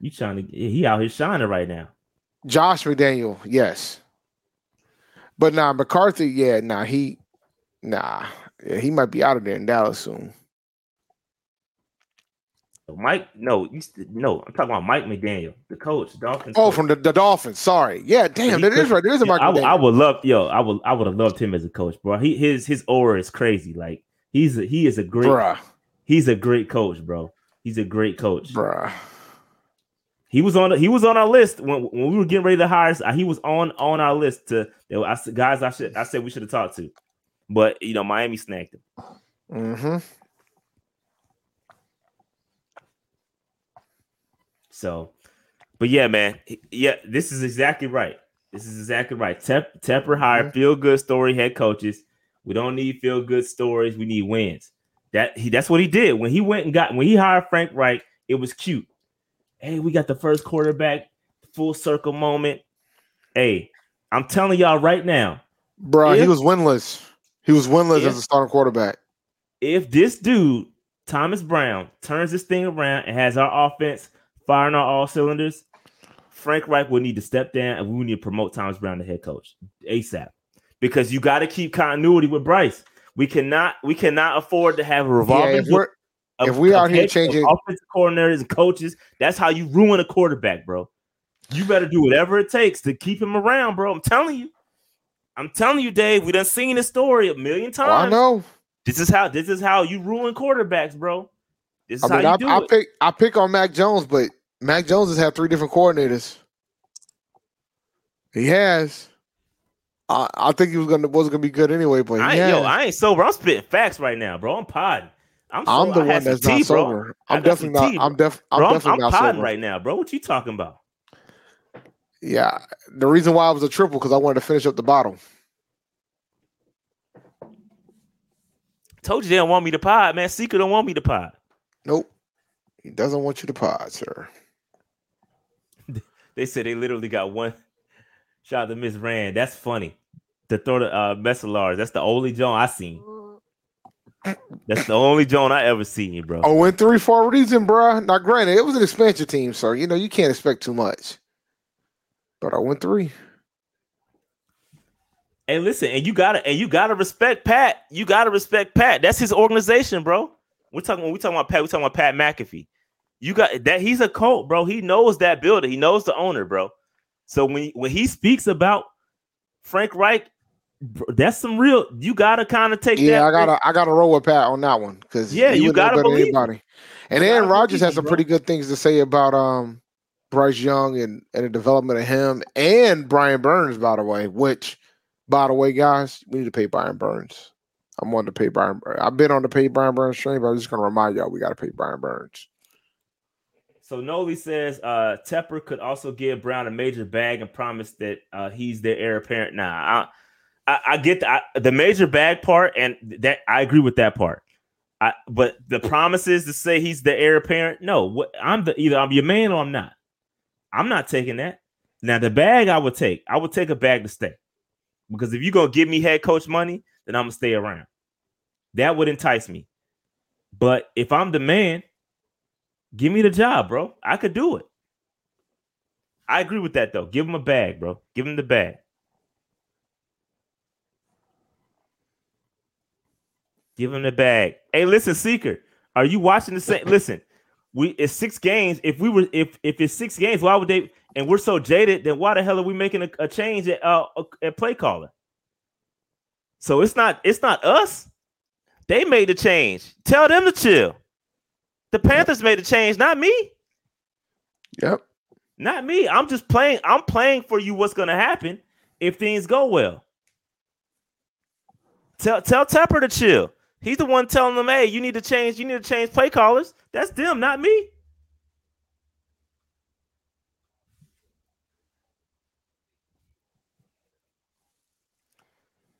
[SPEAKER 3] You trying to? He out here shining right now.
[SPEAKER 4] Josh McDaniel, yes. But nah, McCarthy, yeah, nah, he nah. Yeah, he might be out of there in Dallas soon.
[SPEAKER 3] Oh, Mike, no, you st- no. I'm talking about Mike McDaniel, the coach, Dolphins.
[SPEAKER 4] Oh,
[SPEAKER 3] coach.
[SPEAKER 4] from the, the Dolphins. Sorry. Yeah, damn, that is right. There is a Mike
[SPEAKER 3] I, would- I would love, yo, I would, I would have loved him as a coach, bro. He his his aura is crazy. Like he's a, he is a great,
[SPEAKER 4] Bruh,
[SPEAKER 3] he's a great coach, bro. He's a great coach.
[SPEAKER 4] bruh.
[SPEAKER 3] He was on he was on our list when, when we were getting ready to hire. He was on on our list to I guys. I should I said we should have talked to, but you know Miami snagged him.
[SPEAKER 4] Mm-hmm.
[SPEAKER 3] So, but yeah, man, yeah, this is exactly right. This is exactly right. Tep, Tepper hired feel good story head coaches. We don't need feel good stories. We need wins. That he that's what he did when he went and got when he hired Frank Reich. It was cute. Hey, we got the first quarterback full circle moment. Hey, I'm telling y'all right now,
[SPEAKER 4] Bruh, he was winless. He was winless
[SPEAKER 3] If-
[SPEAKER 4] as a starting quarterback.
[SPEAKER 3] if this dude Thomas Brown turns this thing around and has our offense firing on all cylinders, Frank Reich will need to step down and we need to promote Thomas Brown to head coach ASAP because you got to keep continuity with Bryce. We cannot we cannot afford to have a
[SPEAKER 4] Yeah,
[SPEAKER 3] revolving
[SPEAKER 4] if we're
[SPEAKER 3] of-
[SPEAKER 4] if we out here changing-
[SPEAKER 3] offensive coordinators and coaches. That's how you ruin a quarterback, bro. You better do whatever it takes to keep him around, bro. I'm telling you. I'm telling you, Dave. We done seen this story a million
[SPEAKER 4] oh, I know.
[SPEAKER 3] This is how this is how you ruin quarterbacks, bro. This is
[SPEAKER 4] I mean,
[SPEAKER 3] how
[SPEAKER 4] I,
[SPEAKER 3] you do
[SPEAKER 4] I
[SPEAKER 3] it.
[SPEAKER 4] pick I pick on Mac Jones, but Mac Jones has had three different coordinators. He has. I, I think he was gonna wasn't gonna be good anyway, but
[SPEAKER 3] I ain't, yo. I ain't sober. I'm spitting facts right now, bro. I'm podding. I'm, so,
[SPEAKER 4] I'm the
[SPEAKER 3] I
[SPEAKER 4] one that's
[SPEAKER 3] tea,
[SPEAKER 4] not sober.
[SPEAKER 3] I
[SPEAKER 4] I'm definitely not.
[SPEAKER 3] tea,
[SPEAKER 4] I'm def. I'm
[SPEAKER 3] Bro, I'm,
[SPEAKER 4] definitely
[SPEAKER 3] I'm
[SPEAKER 4] not
[SPEAKER 3] podding
[SPEAKER 4] sober.
[SPEAKER 3] right now, bro. What you talking about?
[SPEAKER 4] Yeah, the reason why I was a triple because I wanted to finish up the bottle.
[SPEAKER 3] Told you they don't want me to pod, man. Secret don't want me to pod.
[SPEAKER 4] Nope, he doesn't want you to pod, sir.
[SPEAKER 3] They said they literally got one shot to Miss Rand. That's funny. To throw the uh Messalars. That's the only Joan I seen. That's the only Joan I ever seen, bro.
[SPEAKER 4] Oh, went three for a reason, bro. Now, granted, it was an expansion team, so you know you can't expect too much. But I went three.
[SPEAKER 3] And listen, and you gotta and you gotta respect Pat. You gotta respect Pat. That's his organization, bro. We're talking when we talking about Pat, we're talking about Pat McAfee. You got that he's a cult, bro. He knows that builder, he knows the owner, bro. So when when he speaks about Frank Reich, that's some real. You gotta kind of take
[SPEAKER 4] Yeah,
[SPEAKER 3] that.
[SPEAKER 4] I gotta I gotta roll with Pat on that one because
[SPEAKER 3] Yeah, you gotta believe
[SPEAKER 4] anybody. And Aaron Rodgers has some pretty good things to say about um Bryce Young and, and the development of him and Brian Burns, by the way, which, by the way, guys, we need to pay Brian Burns. I'm on to pay Brian. I've been on the pay Brian Burns train, but I'm just going to remind y'all we got to pay Brian Burns.
[SPEAKER 3] So Noli says uh Tepper could also give Brown a major bag and promise that uh, he's their heir apparent. Now, I, I, I get the, I, the major bag part, and that I agree with that part. I, but the promises to say he's the heir apparent, no. What I'm the either I'm your man or I'm not. I'm not taking that. Now the bag I would take, I would take a bag to stay, because if you're gonna give me head coach money, then I'm gonna stay around. That would entice me. But if I'm the man, give me the job, bro. I could do it. I agree with that though. Give him a bag, bro. Give him the bag. Give him the bag. Hey, listen, Seeker, are you watching the same? listen, we it's six games. If we were if if it's six games, why would they? And we're so jaded, then why the hell are we making a, a change at uh at play caller? So it's not it's not us. They made the change. Tell them to chill. The Panthers made the change, not me.
[SPEAKER 4] Yep.
[SPEAKER 3] Not me. I'm just playing. I'm playing for you what's gonna happen if things go well. Tell tell Tepper to chill. He's the one telling them, hey, you need to change, you need to change play callers. That's them, not me.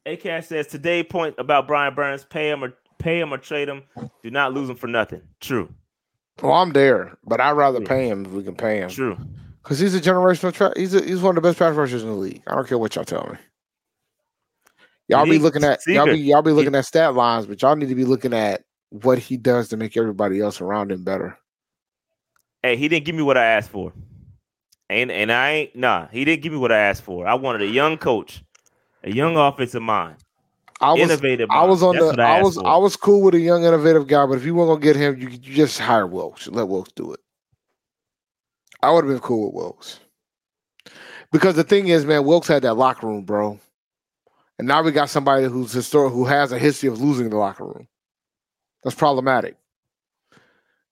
[SPEAKER 3] ACAS says today point about Brian Burns, pay him or pay him or trade him. Do not lose him for nothing. True.
[SPEAKER 4] Well, I'm there, but I'd rather
[SPEAKER 3] Yeah.
[SPEAKER 4] pay him if we can pay him.
[SPEAKER 3] True.
[SPEAKER 4] Because he's a generational tra- he's a, he's one of the best pass rushers in the league. I don't care what y'all tell me. Y'all be looking at y'all be y'all be looking at stat lines, but y'all need to be looking at what he does to make everybody else around him better.
[SPEAKER 3] Hey, he didn't give me what I asked for. And and I ain't nah, he didn't give me what I asked for. I wanted a young coach, a young offensive mind,
[SPEAKER 4] I was
[SPEAKER 3] innovative.
[SPEAKER 4] I was on
[SPEAKER 3] That's
[SPEAKER 4] the
[SPEAKER 3] what
[SPEAKER 4] I, was
[SPEAKER 3] for.
[SPEAKER 4] I was cool with a young innovative guy, but if you weren't gonna get him, you, you just hire Wilks. Let Wilks do it. I would have been cool with Wilks. Because the thing is, man, Wilks had that locker room, bro. And now we got somebody who's historic who has a history of losing the locker room. That's problematic.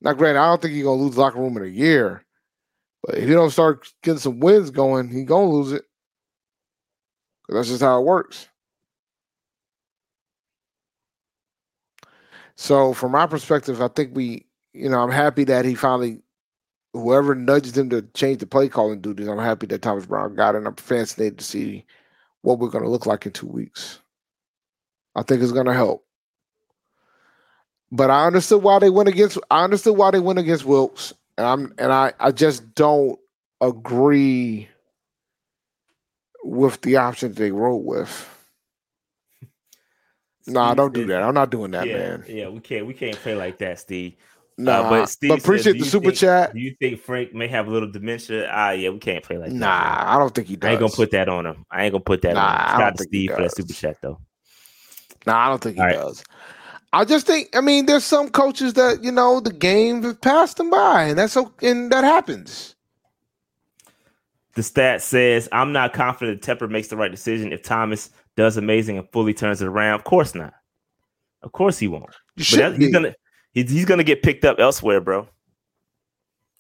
[SPEAKER 4] Now, granted, I don't think he's gonna lose the locker room in a year, but if you don't start getting some wins going, he gonna lose it. that's just how it works. So, from my perspective, I think we, you know, I'm happy that he finally, whoever nudged him to change the play calling duties, I'm happy that Thomas Brown got it. I'm fascinated to see what we're going to look like in two weeks. I think it's going to help. But I understood why they went against. I understood why they went against Wilks, and I'm and I I just don't agree with the options they wrote with. Nah,
[SPEAKER 3] Steve
[SPEAKER 4] don't do that. I'm not doing that,
[SPEAKER 3] yeah,
[SPEAKER 4] man.
[SPEAKER 3] Yeah, we can't we can't play like that, Steve.
[SPEAKER 4] Nah,
[SPEAKER 3] but
[SPEAKER 4] but,
[SPEAKER 3] Steve says,
[SPEAKER 4] appreciate
[SPEAKER 3] do
[SPEAKER 4] the super
[SPEAKER 3] think-
[SPEAKER 4] chat.
[SPEAKER 3] Do you think Frank may have a little dementia? Ah, yeah, we can't play like that.
[SPEAKER 4] Nah, I don't think he does.
[SPEAKER 3] I ain't gonna put that on him. I ain't gonna put that
[SPEAKER 4] Nah,
[SPEAKER 3] on him. Shout out to Steve for that super chat though.
[SPEAKER 4] Nah, I don't think he
[SPEAKER 3] All right.
[SPEAKER 4] does. I just think. I mean, there's some coaches that you know the game has passed them by, and that's okay, and that happens.
[SPEAKER 3] The stat says I'm not confident that Tepper makes the right decision if Thomas does amazing and fully turns it around. Of course not. Of course he won't.
[SPEAKER 4] You
[SPEAKER 3] But
[SPEAKER 4] should
[SPEAKER 3] that, he's gonna he's, he's gonna get picked up elsewhere, bro.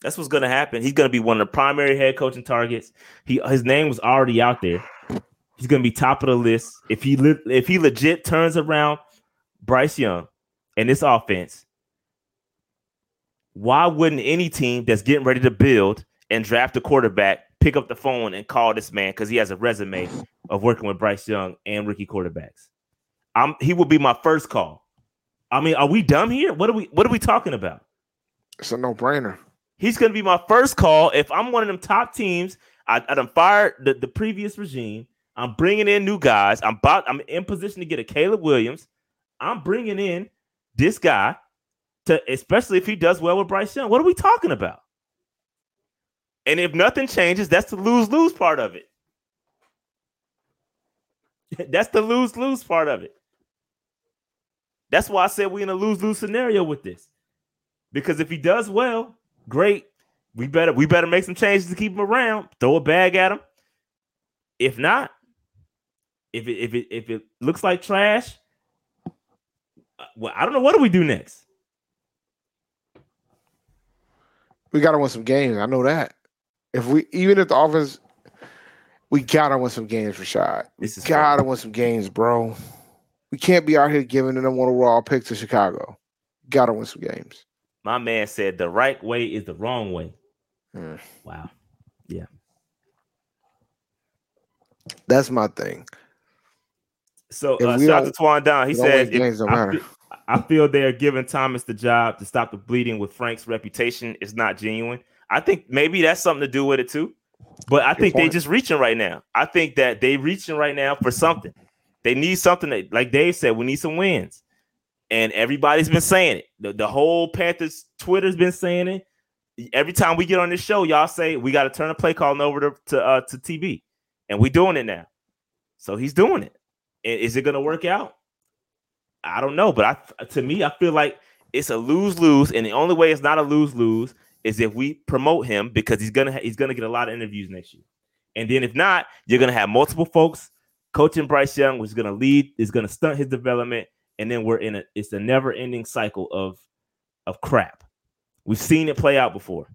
[SPEAKER 3] That's what's gonna happen. He's gonna be one of the primary head coaching targets. He his name was already out there. He's gonna be top of the list if he li- if he legit turns around Bryce Young and this offense. Why wouldn't any team that's getting ready to build and draft a quarterback pick up the phone and call this man because he has a resume of working with Bryce Young and rookie quarterbacks? I'm he will be my first call. I mean, are we dumb here? What are we what are we talking about?
[SPEAKER 4] It's a no brainer.
[SPEAKER 3] He's gonna be my first call if I'm one of them top teams. I, I done fired the, the previous regime. I'm bringing in new guys. I'm about I'm in position to get a Caleb Williams. I'm bringing in this guy to especially if he does well with Bryce Young. What are we talking about? And if nothing changes, that's the lose lose part of it. that's the lose lose part of it. That's why I said we're in a lose lose scenario with this. Because if he does well, great. We better we better make some changes to keep him around. Throw a bag at him. If not, if it if it if it looks like trash, uh, well, I don't know. What do we do next?
[SPEAKER 4] We got to win some games. I know that. If we even if the offense, we gotta win some games, Rashad. We
[SPEAKER 3] This is
[SPEAKER 4] gotta win some games, bro. We can't be out here giving the number one overall pick to Chicago. Gotta win some games.
[SPEAKER 3] My man said the right way is the wrong way.
[SPEAKER 4] Hmm.
[SPEAKER 3] Wow. Yeah.
[SPEAKER 4] That's my thing.
[SPEAKER 3] So uh, shout out to Twan Down. He if- I, feel, I feel they are giving Thomas the job to stop the bleeding with Frank's reputation is not genuine. I think maybe that's something to do with it too. But I
[SPEAKER 4] Good
[SPEAKER 3] think they
[SPEAKER 4] point.
[SPEAKER 3] just reaching right now. I think that they reaching right now for something. They need something that, like Dave said, we need some wins. And everybody's been saying it. The, the whole Panthers Twitter's been saying it. Every time we get on this show, y'all say we got to turn the play calling over to to, uh, to TB, and we doing it now. So he's doing it. And is it going to work out? I don't know, but I to me, I feel like it's a lose lose, and the only way it's not a lose lose is if we promote him because he's gonna ha- he's gonna get a lot of interviews next year, and then if not, you're gonna have multiple folks coaching Bryce Young, which is gonna lead is gonna stunt his development, and then we're in a it's a never ending cycle of of crap. We've seen it play out before.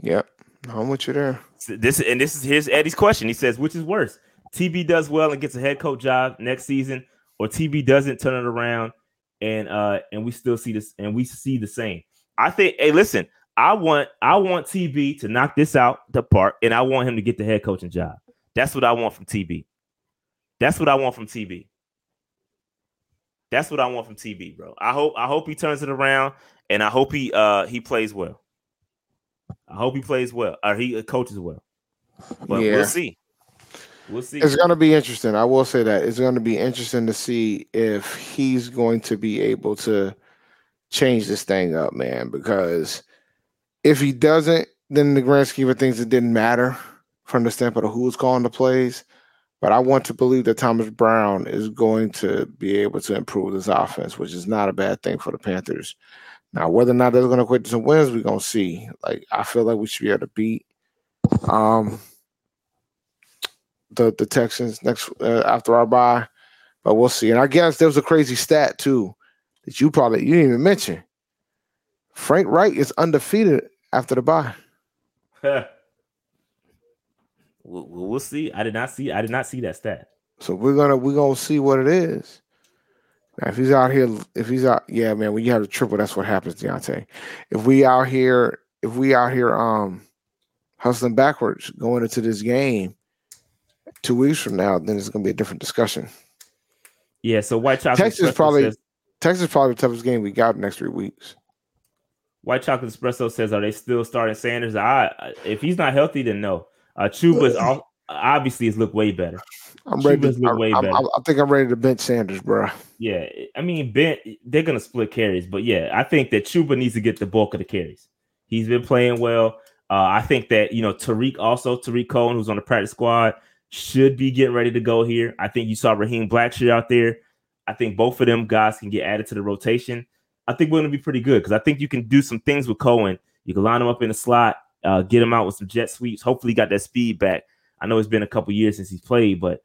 [SPEAKER 4] Yep. I'm with you there.
[SPEAKER 3] So this and this is here's Eddie's question. He says, which is worse? TB does well and gets a head coach job next season, or TB doesn't turn it around and uh and we still see this and we see the same. I think, hey, listen, I want I want TB to knock this out the park, and I want him to get the head coaching job. That's what I want from TB. That's what I want from TB. That's what I want from TB, bro. I hope I hope he turns it around, and I hope he uh he plays well. I hope he plays well or he uh, coaches well. But
[SPEAKER 4] Yeah.
[SPEAKER 3] we'll see. We'll see.
[SPEAKER 4] It's going to be interesting. I will say that it's going to be interesting to see if he's going to be able to change this thing up, man. Because if he doesn't, then the grand scheme of things, it didn't matter from the standpoint of who was calling the plays. But I want to believe that Thomas Brown is going to be able to improve this offense, which is not a bad thing for the Panthers. Now, whether or not they're going to quit to some wins, we're going to see. Like, I feel like we should be able to beat. Um, the the Texans next uh, after our bye, but we'll see. And I guess there was a crazy stat too that you probably you didn't even mention. Frank Reich is undefeated after the bye.
[SPEAKER 3] we'll, we'll see. I did not see. I did not see that stat.
[SPEAKER 4] So we're gonna we're gonna see what it is. Now, if he's out here, if he's out, yeah, man. When you have a triple, that's what happens, Deontay. If we out here, if we out here, um, hustling backwards going into this game two weeks from now, then it's gonna be a different discussion.
[SPEAKER 3] Yeah. So White Chocolate
[SPEAKER 4] Texas probably-
[SPEAKER 3] says,
[SPEAKER 4] Texas is probably the toughest game we got the next three weeks.
[SPEAKER 3] White Chocolate Espresso says, are they still starting Sanders? I I- if he's not healthy, then no. Uh, Chuba's obviously has looked way better.
[SPEAKER 4] I'm ready.
[SPEAKER 3] Chubas
[SPEAKER 4] To, I,
[SPEAKER 3] way
[SPEAKER 4] I'm-
[SPEAKER 3] better.
[SPEAKER 4] I'm- I think I'm ready to bench Sanders, bro.
[SPEAKER 3] Yeah, I mean, Ben, they're gonna split carries, but yeah, I think that Chuba needs to get the bulk of the carries. He's been playing well. Uh, I think that you know Tarik also Tarik Cohen, who's on the practice squad, should be getting ready to go here. I think you saw Raheem Blackshear out there. I think both of them guys can get added to the rotation. I think we're gonna be pretty good because I think you can do some things with Cohen. You can line him up in the slot, uh, get him out with some jet sweeps. Hopefully, he got that speed back. I know it's been a couple years since he's played, but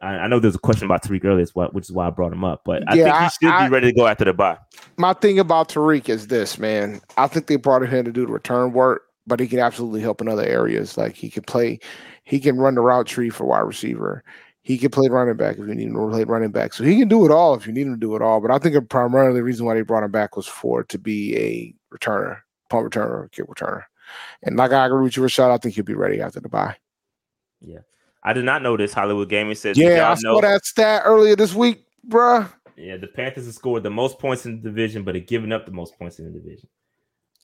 [SPEAKER 3] I, I know there's a question about Tarik earlier, which is why I brought him up. But I
[SPEAKER 4] Yeah,
[SPEAKER 3] think he should
[SPEAKER 4] I-
[SPEAKER 3] be ready to go after the bye.
[SPEAKER 4] My thing about Tarik is this, man. I think they brought him in to do the return work, but he can absolutely help in other areas. Like he can play, he can run the route tree for wide receiver. He can play running back if you need him to play running back. So he can do it all if you need him to do it all. But I think primarily the reason why they brought him back was for to be a returner, punt returner, kick returner. And like I agree with you, Rashad, I think he'll be ready after the bye.
[SPEAKER 3] Yeah, I did not know this. Hollywood Gaming says,
[SPEAKER 4] Yeah, I
[SPEAKER 3] know-
[SPEAKER 4] saw that stat earlier this week, bruh.
[SPEAKER 3] Yeah, the Panthers have scored the most points in the division, but have given up the most points in the division.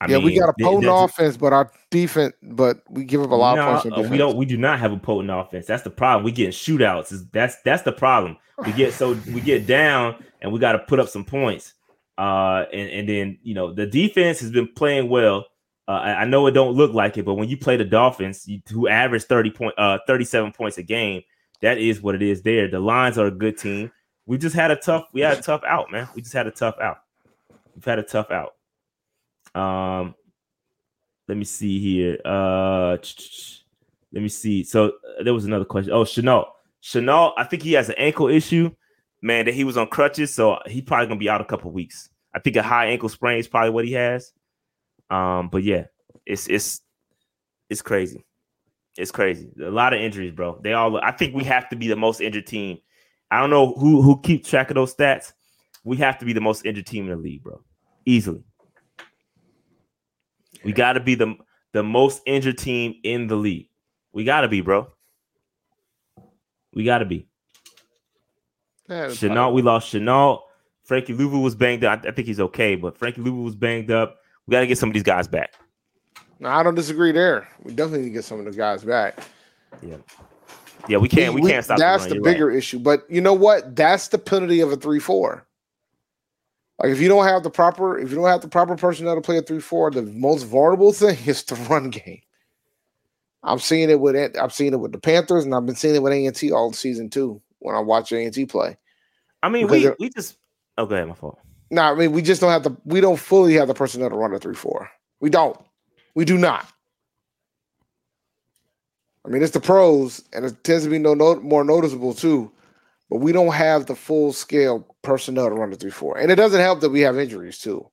[SPEAKER 3] I
[SPEAKER 4] yeah, we got a potent offense, but our defense, but we give up a lot
[SPEAKER 3] No,
[SPEAKER 4] of points.
[SPEAKER 3] uh, we don't. We do not have a potent offense. That's the problem. We getting shootouts. That's that's the problem. We get so we get down and we got to put up some points. Uh, and and then you know the defense has been playing well. Uh, I, I know it don't look like it, but when you play the Dolphins, you, who average thirty point, uh, thirty seven points a game, that is what it is. There, the Lions are a good team. We just had a tough. We had a tough out, man. We just had a tough out. We've had a tough out. Um, let me see here. Uh, let me see. So uh, there was another question. Oh, Shenault. Shenault, I think he has an ankle issue. Man, that he was on crutches, so he probably gonna be out a couple weeks. I think a high ankle sprain is probably what he has. Um, but yeah, it's it's it's crazy. It's crazy. A lot of injuries, bro. They all. I think we have to be the most injured team. I don't know who who keeps track of those stats. We have to be the most injured team in the league, bro. Easily. We got to be the the most injured team in the league. We got to be, bro. We got to be. Shenault, we lost Shenault. Frankie Luvu was banged up. I think he's okay, but Frankie Luvu was banged up. We got to get some of these guys back.
[SPEAKER 4] No, I don't disagree there. We definitely need to get some of the guys back.
[SPEAKER 3] Yeah. Yeah, we can't. We, we can't stop.
[SPEAKER 4] That's the, the bigger right. issue. But you know what? That's the penalty of a three-four. Like if you don't have the proper, if you don't have the proper personnel to play a three-four, the most vulnerable thing is the run game. I'm seeing it with I'm seeing it with the Panthers, and I've been seeing it with A&T all season too. When I watch A&T play,
[SPEAKER 3] I mean, we we just oh, go ahead, my fault.
[SPEAKER 4] No, nah, I mean we just don't have the we don't fully have the personnel to run a three-four. We don't. We do not. I mean, it's the pros, and it tends to be no, no more noticeable too. But we don't have the full scale personnel to run the three four, and it doesn't help that we have injuries too,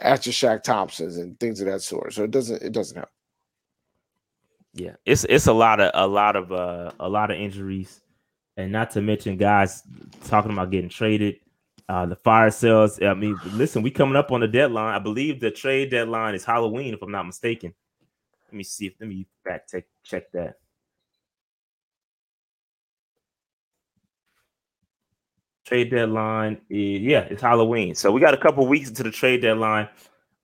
[SPEAKER 4] after Shaq Thompsons and things of that sort. So it doesn't it doesn't help.
[SPEAKER 3] Yeah, it's it's a lot of a lot of uh, a lot of injuries, and not to mention guys talking about getting traded. Uh, the fire sales. I mean, listen, we coming up on the deadline. I believe the trade deadline is Halloween, if I'm not mistaken. Let me see if let me back check check that. Trade deadline is yeah, it's Halloween. So we got a couple weeks into the trade deadline.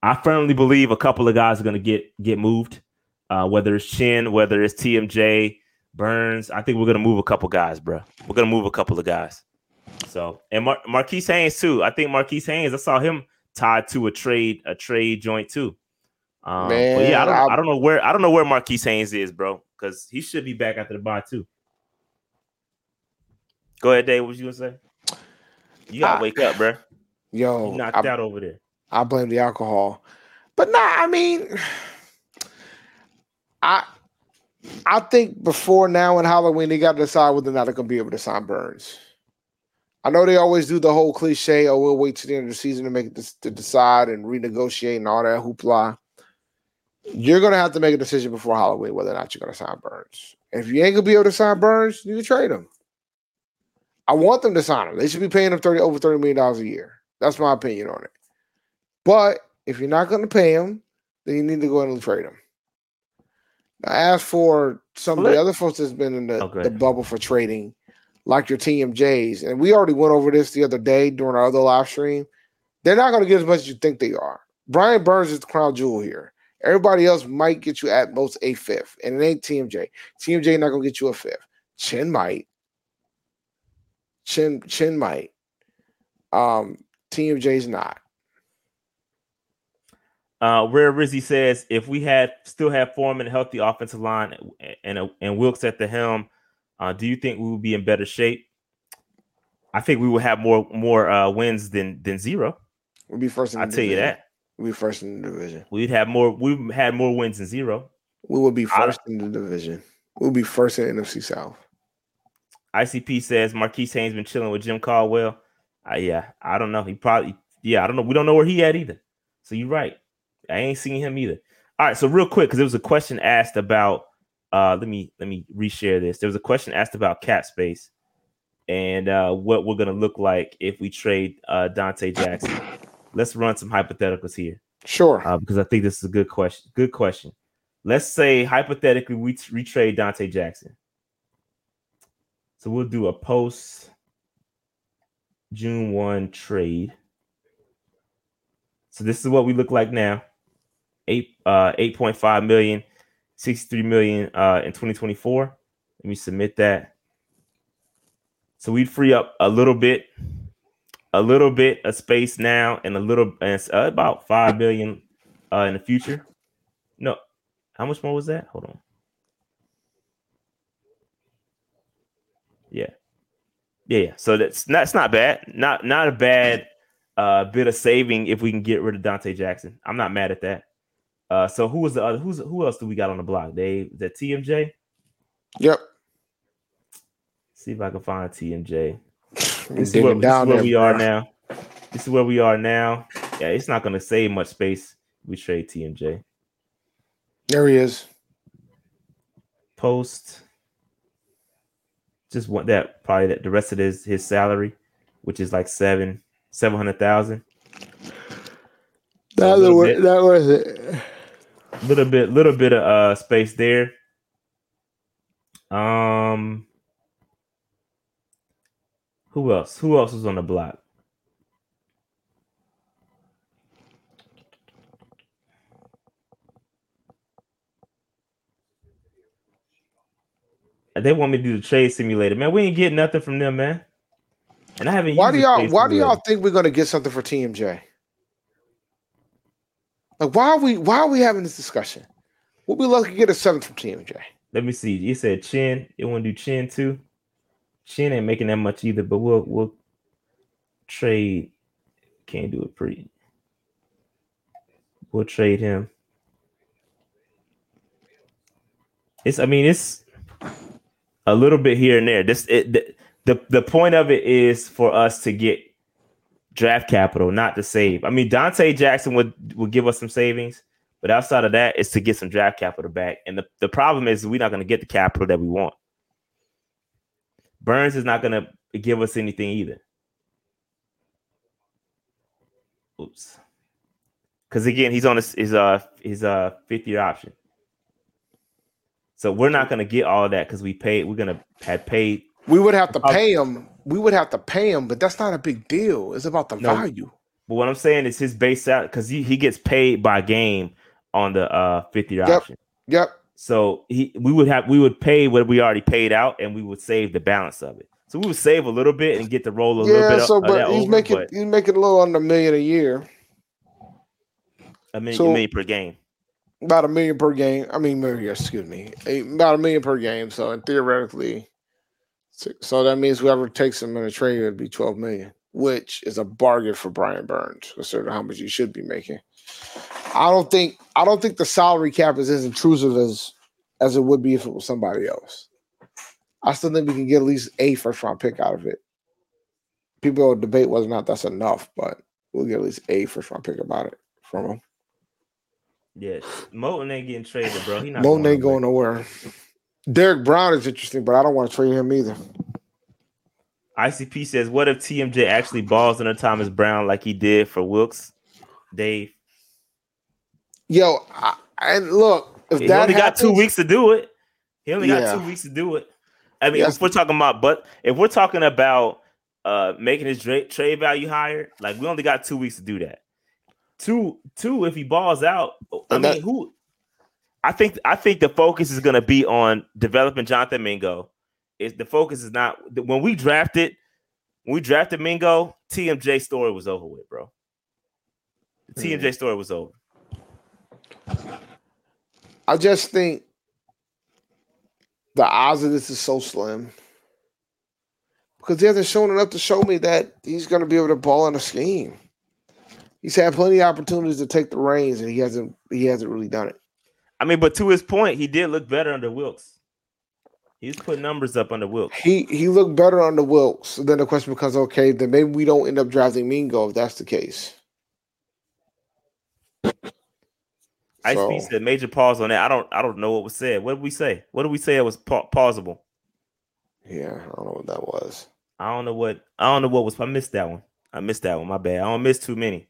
[SPEAKER 3] I firmly believe a couple of guys are gonna get get moved. Uh, whether it's Chinn, whether it's TMJ, Burns. I think we're gonna move a couple guys, bro. We're gonna move a couple of guys. So and Mar- Marquis Haynes too. I think Marquis Haynes. I saw him tied to a trade a trade joint too. Um, Man, yeah, I don't, I, I don't know where I don't know where Marquis Haynes is, bro, because he should be back after the bye too. Go ahead, Dave. What you gonna say? You gotta I, wake up, bro.
[SPEAKER 4] Yo,
[SPEAKER 3] you knocked I, out over there.
[SPEAKER 4] I blame the alcohol, but nah. I mean, I I think before now and Halloween they got to decide whether or not they're gonna be able to sign Burns. I know they always do the whole cliche, oh, we'll wait to the end of the season to make this to decide and renegotiate and all that hoopla. You're gonna have to make a decision before Halloween whether or not you're gonna sign Burns. If you ain't gonna be able to sign Burns, you can trade him. I want them to sign him. They should be paying him 30 over $30 million a year. That's my opinion on it. But if you're not gonna pay him, then you need to go ahead and trade him. Now, as for some of the other folks that's been in the, oh, okay. the bubble for trading, like your TMJs, and we already went over this the other day during our other live stream. They're not going to get as much as you think they are. Brian Burns is the crown jewel here. Everybody else might get you at most a fifth, and it ain't TMJ. TMJ not going to get you a fifth. Chinn might. Chinn Chinn might. Um, TMJ's not.
[SPEAKER 3] Uh, where Rizzy says if we had still have Foreman a healthy offensive line and and Wilks at the helm, uh, do you think we would be in better shape? I think we would have more more uh, wins than than zero.
[SPEAKER 4] We'd be first.
[SPEAKER 3] I'll tell you that.
[SPEAKER 4] We'd be first in the division.
[SPEAKER 3] We'd have more. We had more wins than zero.
[SPEAKER 4] We would be first in the division. We'll be first in NFC South.
[SPEAKER 3] ICP says Marquis Haynes been chilling with Jim Caldwell. Uh, yeah, I don't know. He probably yeah, I don't know. We don't know where he at either. So you're right. I ain't seen him either. All right, so real quick, because there was a question asked about uh, let me let me reshare this. There was a question asked about cap space and uh, what we're gonna look like if we trade uh, Donte Jackson. Let's run some hypotheticals here.
[SPEAKER 4] Sure.
[SPEAKER 3] Uh, because I think this is a good question. Good question. Let's say hypothetically we t- retrade Donte Jackson. So we'll do a post June 1 trade. So this is what we look like now. Eight uh 8.5 million 63 million uh, in 2024. Let me submit that. So we'd free up a little bit, a little bit of space now, and a little and uh, about five billion uh, in the future. No, how much more was that? Hold on. Yeah, yeah, yeah. So that's not that's not bad. Not not a bad uh, bit of saving if we can get rid of Donte Jackson. I'm not mad at that. Uh, so who was the other? Who's who else do we got on the block? Dave, the TMJ.
[SPEAKER 4] Yep.
[SPEAKER 3] See if I can find TMJ. This is where, this is where we are now. This is where we are now. Yeah, it's not going to save much space we trade TMJ.
[SPEAKER 4] There he is.
[SPEAKER 3] Post just want that probably that the rest of his his salary, which is like seven seven hundred thousand.
[SPEAKER 4] That
[SPEAKER 3] little
[SPEAKER 4] was
[SPEAKER 3] bit.
[SPEAKER 4] that was it.
[SPEAKER 3] Little bit, little bit of uh space there. Um, who else? Who else was on the block? They want me to do the trade simulator, man. We ain't getting nothing from them, man. And I haven't.
[SPEAKER 4] Why do y'all why do y'all think we're gonna get something for TMJ? Like why are we why are we having this discussion? We'll be lucky to get a seventh from TMJ.
[SPEAKER 3] Let me see. You said Chinn. You want to do Chinn too? Chinn ain't making that much either, but we'll we'll trade. Can't do it pretty. We'll trade him. It's. I mean, it's a little bit here and there. This it, the, the the point of it is for us to get draft capital, not to save. I mean, Donte Jackson would would give us some savings, but outside of that, it's to get some draft capital back. And the, the problem is we're not going to get the capital that we want. Burns is not going to give us anything either. Oops. Because again, he's on his his uh his uh fifth year option. So we're not going to get all of that because we paid. We're going to have paid.
[SPEAKER 4] We would have to pay him. We would have to pay him, but that's not a big deal. It's about the
[SPEAKER 3] No.
[SPEAKER 4] value.
[SPEAKER 3] But what I'm saying is his base out because he, he gets paid by game on the uh fifth year
[SPEAKER 4] Yep.
[SPEAKER 3] option.
[SPEAKER 4] Yep.
[SPEAKER 3] So he we would have we would pay what we already paid out and we would save the balance of it. So we would save a little bit and get to roll a little bit. Yeah, so
[SPEAKER 4] but he's
[SPEAKER 3] over,
[SPEAKER 4] making
[SPEAKER 3] but
[SPEAKER 4] he's making a little under a million a year.
[SPEAKER 3] a million,
[SPEAKER 4] so-
[SPEAKER 3] a million per game.
[SPEAKER 4] About a million per game. I mean, million, excuse me, about a million per game. So, and theoretically, so, that means whoever takes him in a trade would be twelve million, which is a bargain for Brian Burns, considering how much he should be making. I don't think I don't think the salary cap is as intrusive as as it would be if it was somebody else. I still think we can get at least a first round pick out of it. People will debate whether or not that's enough, but we'll get at least a first round pick about it from him.
[SPEAKER 3] Yeah, Moton ain't getting traded, bro. He not
[SPEAKER 4] Moton ain't going nowhere. Derrick Brown is interesting, but I don't want to trade him either.
[SPEAKER 3] ICP says, "What if TMJ actually balls under Thomas Brown like he did for Wilks, Dave?
[SPEAKER 4] Yo, I, and look, if
[SPEAKER 3] He
[SPEAKER 4] that
[SPEAKER 3] only got two weeks to do it. He only
[SPEAKER 4] Yeah.
[SPEAKER 3] got two weeks to do it. I mean,
[SPEAKER 4] Yes.
[SPEAKER 3] if we're talking about, but if we're talking about uh making his trade value higher, like we only got two weeks to do that. Two, two. If he balls out, I
[SPEAKER 4] And
[SPEAKER 3] mean,
[SPEAKER 4] that-
[SPEAKER 3] who? I think I think the focus is going to be on developing Jonathan Mingo. Is the focus is not when we drafted when we drafted Mingo, TMJ story was over with, bro. Hmm.
[SPEAKER 4] The.
[SPEAKER 3] TMJ story was over.
[SPEAKER 4] I just think the odds of this is so slim because he hasn't shown enough to show me that he's going to be able to ball in a scheme. He's had plenty of opportunities to take the reins, and he hasn't. He hasn't really done it.
[SPEAKER 3] I mean, but to his point, he did look better under Wilks. He's put numbers up under Wilks.
[SPEAKER 4] He he looked better under Wilks. Then the question becomes, okay, then maybe we don't end up drafting Mingo if that's the case.
[SPEAKER 3] ICP
[SPEAKER 4] So-
[SPEAKER 3] said major pause on that. I don't I don't know what was said. What did we say? What did we say it was pa- pausable?
[SPEAKER 4] Yeah, I don't know what that was.
[SPEAKER 3] I don't know what I don't know what was I missed that one. I missed that one. My bad. I don't miss too many.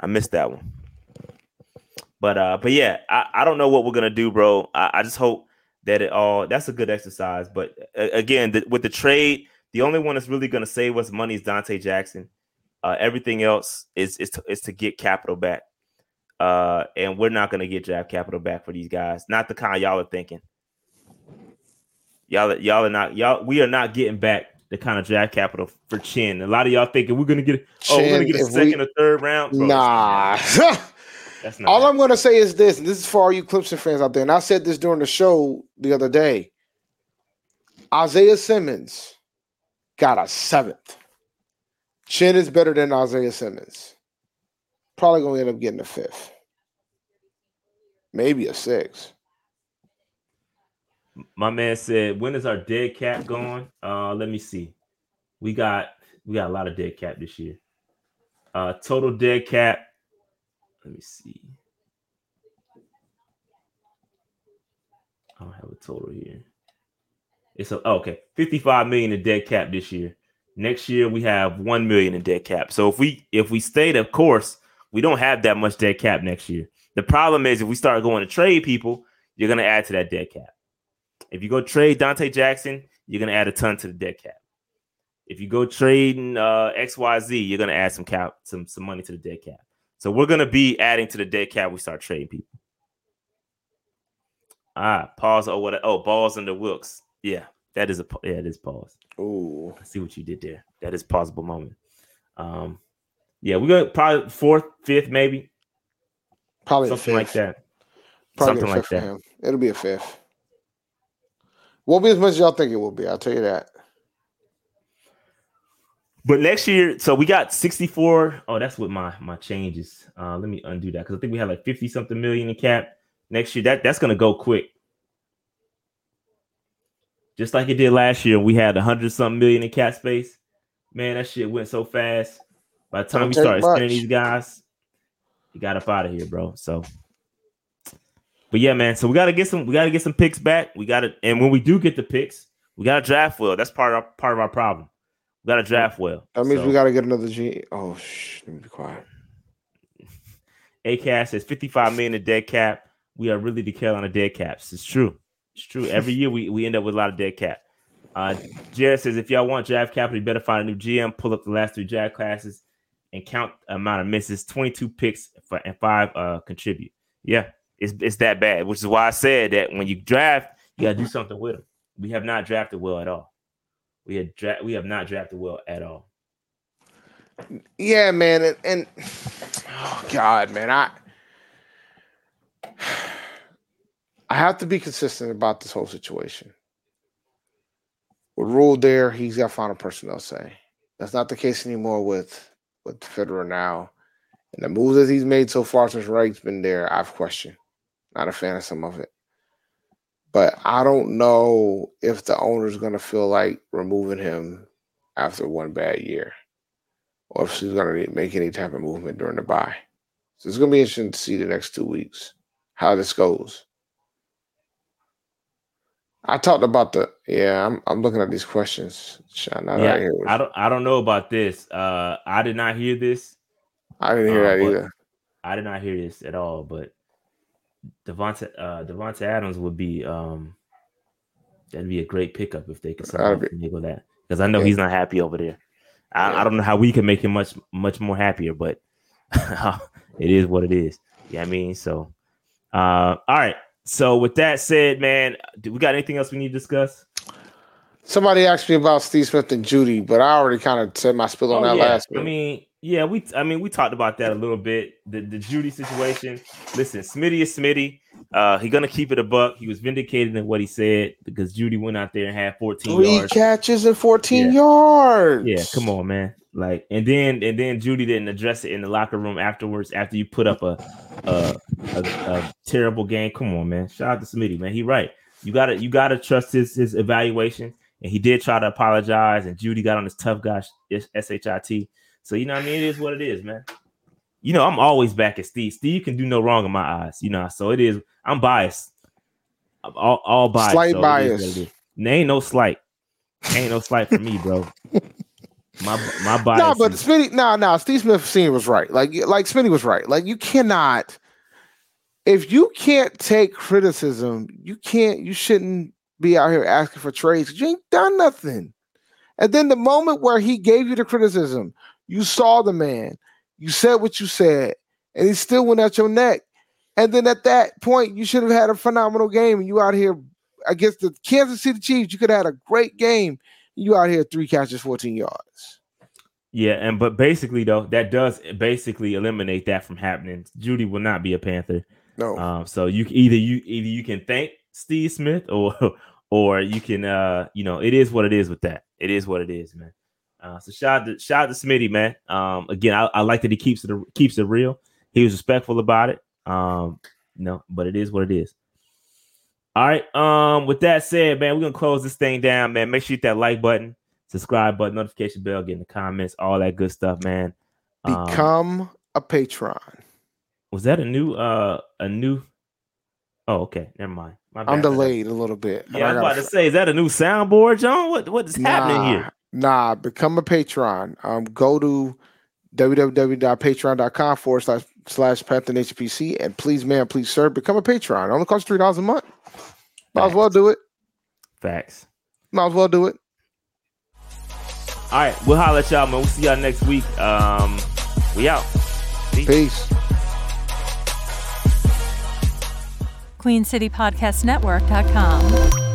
[SPEAKER 3] I missed that one. But uh but yeah, I, I don't know what we're gonna do, bro. I, I just hope that it all that's a good exercise. But uh, again, the, with the trade, the only one that's really gonna save us money is Donte Jackson. Uh, everything else is is to, is to get capital back. Uh, and we're not gonna get draft capital back for these guys. Not the kind y'all are thinking. Y'all, y'all are not y'all. We are not getting back the kind of draft capital for Chinn. A lot of y'all thinking we're gonna get. oh, we're gonna get a
[SPEAKER 4] if we-
[SPEAKER 3] second or third round. Bro,
[SPEAKER 4] nah.
[SPEAKER 3] that's not.
[SPEAKER 4] All I'm going to say is this, and this is for all you Clemson fans out there, and I said this during the show the other day. Isaiah Simmons got a seventh. Chinn is better than Isaiah Simmons. Probably going to end up getting a fifth. Maybe a six.
[SPEAKER 3] My man said, "When is our dead cat gone?" Uh, let me see. We got we got a lot of dead cap this year. Uh, total dead cap. Let me see. I don't have a total here. It's a, oh, okay, 55 million in dead cap this year. Next year we have 1 million in dead cap. So if we if we stayed of course, we don't have that much dead cap next year. The problem is if we start going to trade people, you're going to add to that dead cap. If you go trade Donte Jackson, you're going to add a ton to the dead cap. If you go trading uh, XYZ, you're going to add some cap some some money to the dead cap. So we're going to be adding to the dead cap we start trading people. Ah, pause. Oh, what? Oh, balls under Wilks. Yeah, that is a yeah, it is pause. Oh, see what you did there. That is possible moment. Um, yeah, we're gonna probably fourth, fifth, maybe
[SPEAKER 4] Probably
[SPEAKER 3] something like that.
[SPEAKER 4] Probably
[SPEAKER 3] something like that.
[SPEAKER 4] It'll be a fifth. Won't be as much as y'all think it will be. I'll tell you that.
[SPEAKER 3] But next year, so we got 64. Oh, that's what my my changes. Uh, let me undo that because I think we had like 50 something million in cap next year. That that's gonna go quick. Just like it did last year, we had 100 something million in cap space. Man, that shit went so fast. By the time
[SPEAKER 4] Don't
[SPEAKER 3] we started spending these guys, you got up out of here, bro. So, but yeah, man. So we gotta get some. We gotta get some picks back. We gotta, and when we do get the picks, we gotta draft well. That's part of our, part of our problem. We gotta draft well.
[SPEAKER 4] That means
[SPEAKER 3] So-
[SPEAKER 4] we got to get another G. Oh, shh. Let me be quiet.
[SPEAKER 3] ACAS says 55 million a dead cap. We are really the Carolina dead caps. It's true. It's true. Every year we, we end up with a lot of dead cap. Uh, Jared says if y'all want draft capital, you better find a new GM, pull up the last three draft classes, and count the amount of misses. 22 picks for, and five uh, contribute. Yeah, it's, it's that bad, which is why I said that when you draft, you got to do mm-hmm. something with them. We have not drafted well at all. We had dra- we have not drafted well at all.
[SPEAKER 4] Yeah, man, and, and oh god, man, I I have to be consistent about this whole situation. With Rhule there, he's got final personnel say. That's not the case anymore with with Fitterer now. And the moves that he's made so far since Wright's been there, I've questioned. Not a fan of some of it. But I don't know if the owner's gonna feel like removing him after one bad year or if she's going to make any type of movement during the bye. So it's going to be interesting to see the next two weeks how this goes. I talked about the yeah. I'm I'm looking at these questions. Sean, now I,
[SPEAKER 3] Yeah, I don't I don't know about this. Uh, I did not hear this.
[SPEAKER 4] I didn't hear
[SPEAKER 3] uh,
[SPEAKER 4] that either.
[SPEAKER 3] I did not hear this at all, but Davante uh Davante Adams would be um that'd be a great pickup if they could somehow
[SPEAKER 4] be-
[SPEAKER 3] finagle that. Because I know
[SPEAKER 4] Yeah.
[SPEAKER 3] he's not happy over there. I,
[SPEAKER 4] Yeah.
[SPEAKER 3] I don't know how we can make him much much more happier, but it is what it is. Yeah, I mean, so uh all right. So with that said, man, do we got anything else we need to discuss?
[SPEAKER 4] Somebody asked me about Steve Smith and Jeudy, but I already kind of said my spill on
[SPEAKER 3] Oh,
[SPEAKER 4] that
[SPEAKER 3] yeah.
[SPEAKER 4] last
[SPEAKER 3] I
[SPEAKER 4] week.
[SPEAKER 3] mean, yeah, we I mean we talked about that a little bit. The the Jeudy situation. Listen, Smitty is Smitty. Uh he gonna keep it a buck. He was vindicated in what he said because Jeudy went out there and had 14
[SPEAKER 4] Three
[SPEAKER 3] yards.
[SPEAKER 4] catches and 14
[SPEAKER 3] Yeah.
[SPEAKER 4] yards.
[SPEAKER 3] Yeah, come on, man. Like, and then and then Jeudy didn't address it in the locker room afterwards after you put up a a, a, a terrible game. Come on, man. Shout out to Smitty, man. He right. You gotta you gotta trust his his evaluation. And he did try to apologize, and Jeudy got on his tough guy sh- shit. So you know, what I mean, it is what it is, man. You know, I'm always back at Steve. Steve can do no wrong in my eyes, you know. So it is. I'm biased. I'm all, all biased.
[SPEAKER 4] Slight
[SPEAKER 3] so
[SPEAKER 4] bias.
[SPEAKER 3] There ain't no slight. Ain't no slight for me, bro. My my bias.
[SPEAKER 4] No, but
[SPEAKER 3] is-
[SPEAKER 4] Smitty, no, no, Steve Smith Senior was right. Like, like Smitty was right. Like, you cannot, if you can't take criticism, you can't, you shouldn't be out here asking for trades. You ain't done nothing. And then the moment where he gave you the criticism, you saw the man, you said what you said, and he still went at your neck. And then at that point, you should have had a phenomenal game. And you out here against the Kansas City Chiefs, you could have had a great game. You out here three catches, 14 yards.
[SPEAKER 3] yeah, and but basically though, that does basically eliminate that from happening. Jeudy will not be a Panther.
[SPEAKER 4] No.
[SPEAKER 3] Um, so you either you either you can thank Steve Smith or or you can uh you know it is what it is with that. It is what it is, man. Uh, so shout out to shout out to Smitty, man. Um, again, I, I like that he keeps it keeps it real. He was respectful about it. Um, you know, but it is what it is. All right. Um, with that said, man, we're gonna close this thing down, man. Make sure you hit that like button, subscribe button, notification bell, get in the comments, all that good stuff, man. Um,
[SPEAKER 4] Become a patron.
[SPEAKER 3] was that a new uh a new oh okay never mind My
[SPEAKER 4] I'm delayed a little bit.
[SPEAKER 3] Yeah, I was about to say, is that a new soundboard, John? What what is happening here?
[SPEAKER 4] Nah, become a patron. Um, go to www.patreon.com forward slash slash Panther Nation PC and please, man, please, sir, become a patron. It only costs three dollars a month. Might as well do it.
[SPEAKER 3] Facts.
[SPEAKER 4] Might as well do it.
[SPEAKER 3] All right, we'll holler at y'all, man. We'll see y'all next week. Um, we out.
[SPEAKER 4] Peace.
[SPEAKER 1] QueenCityPodcastNetwork.com.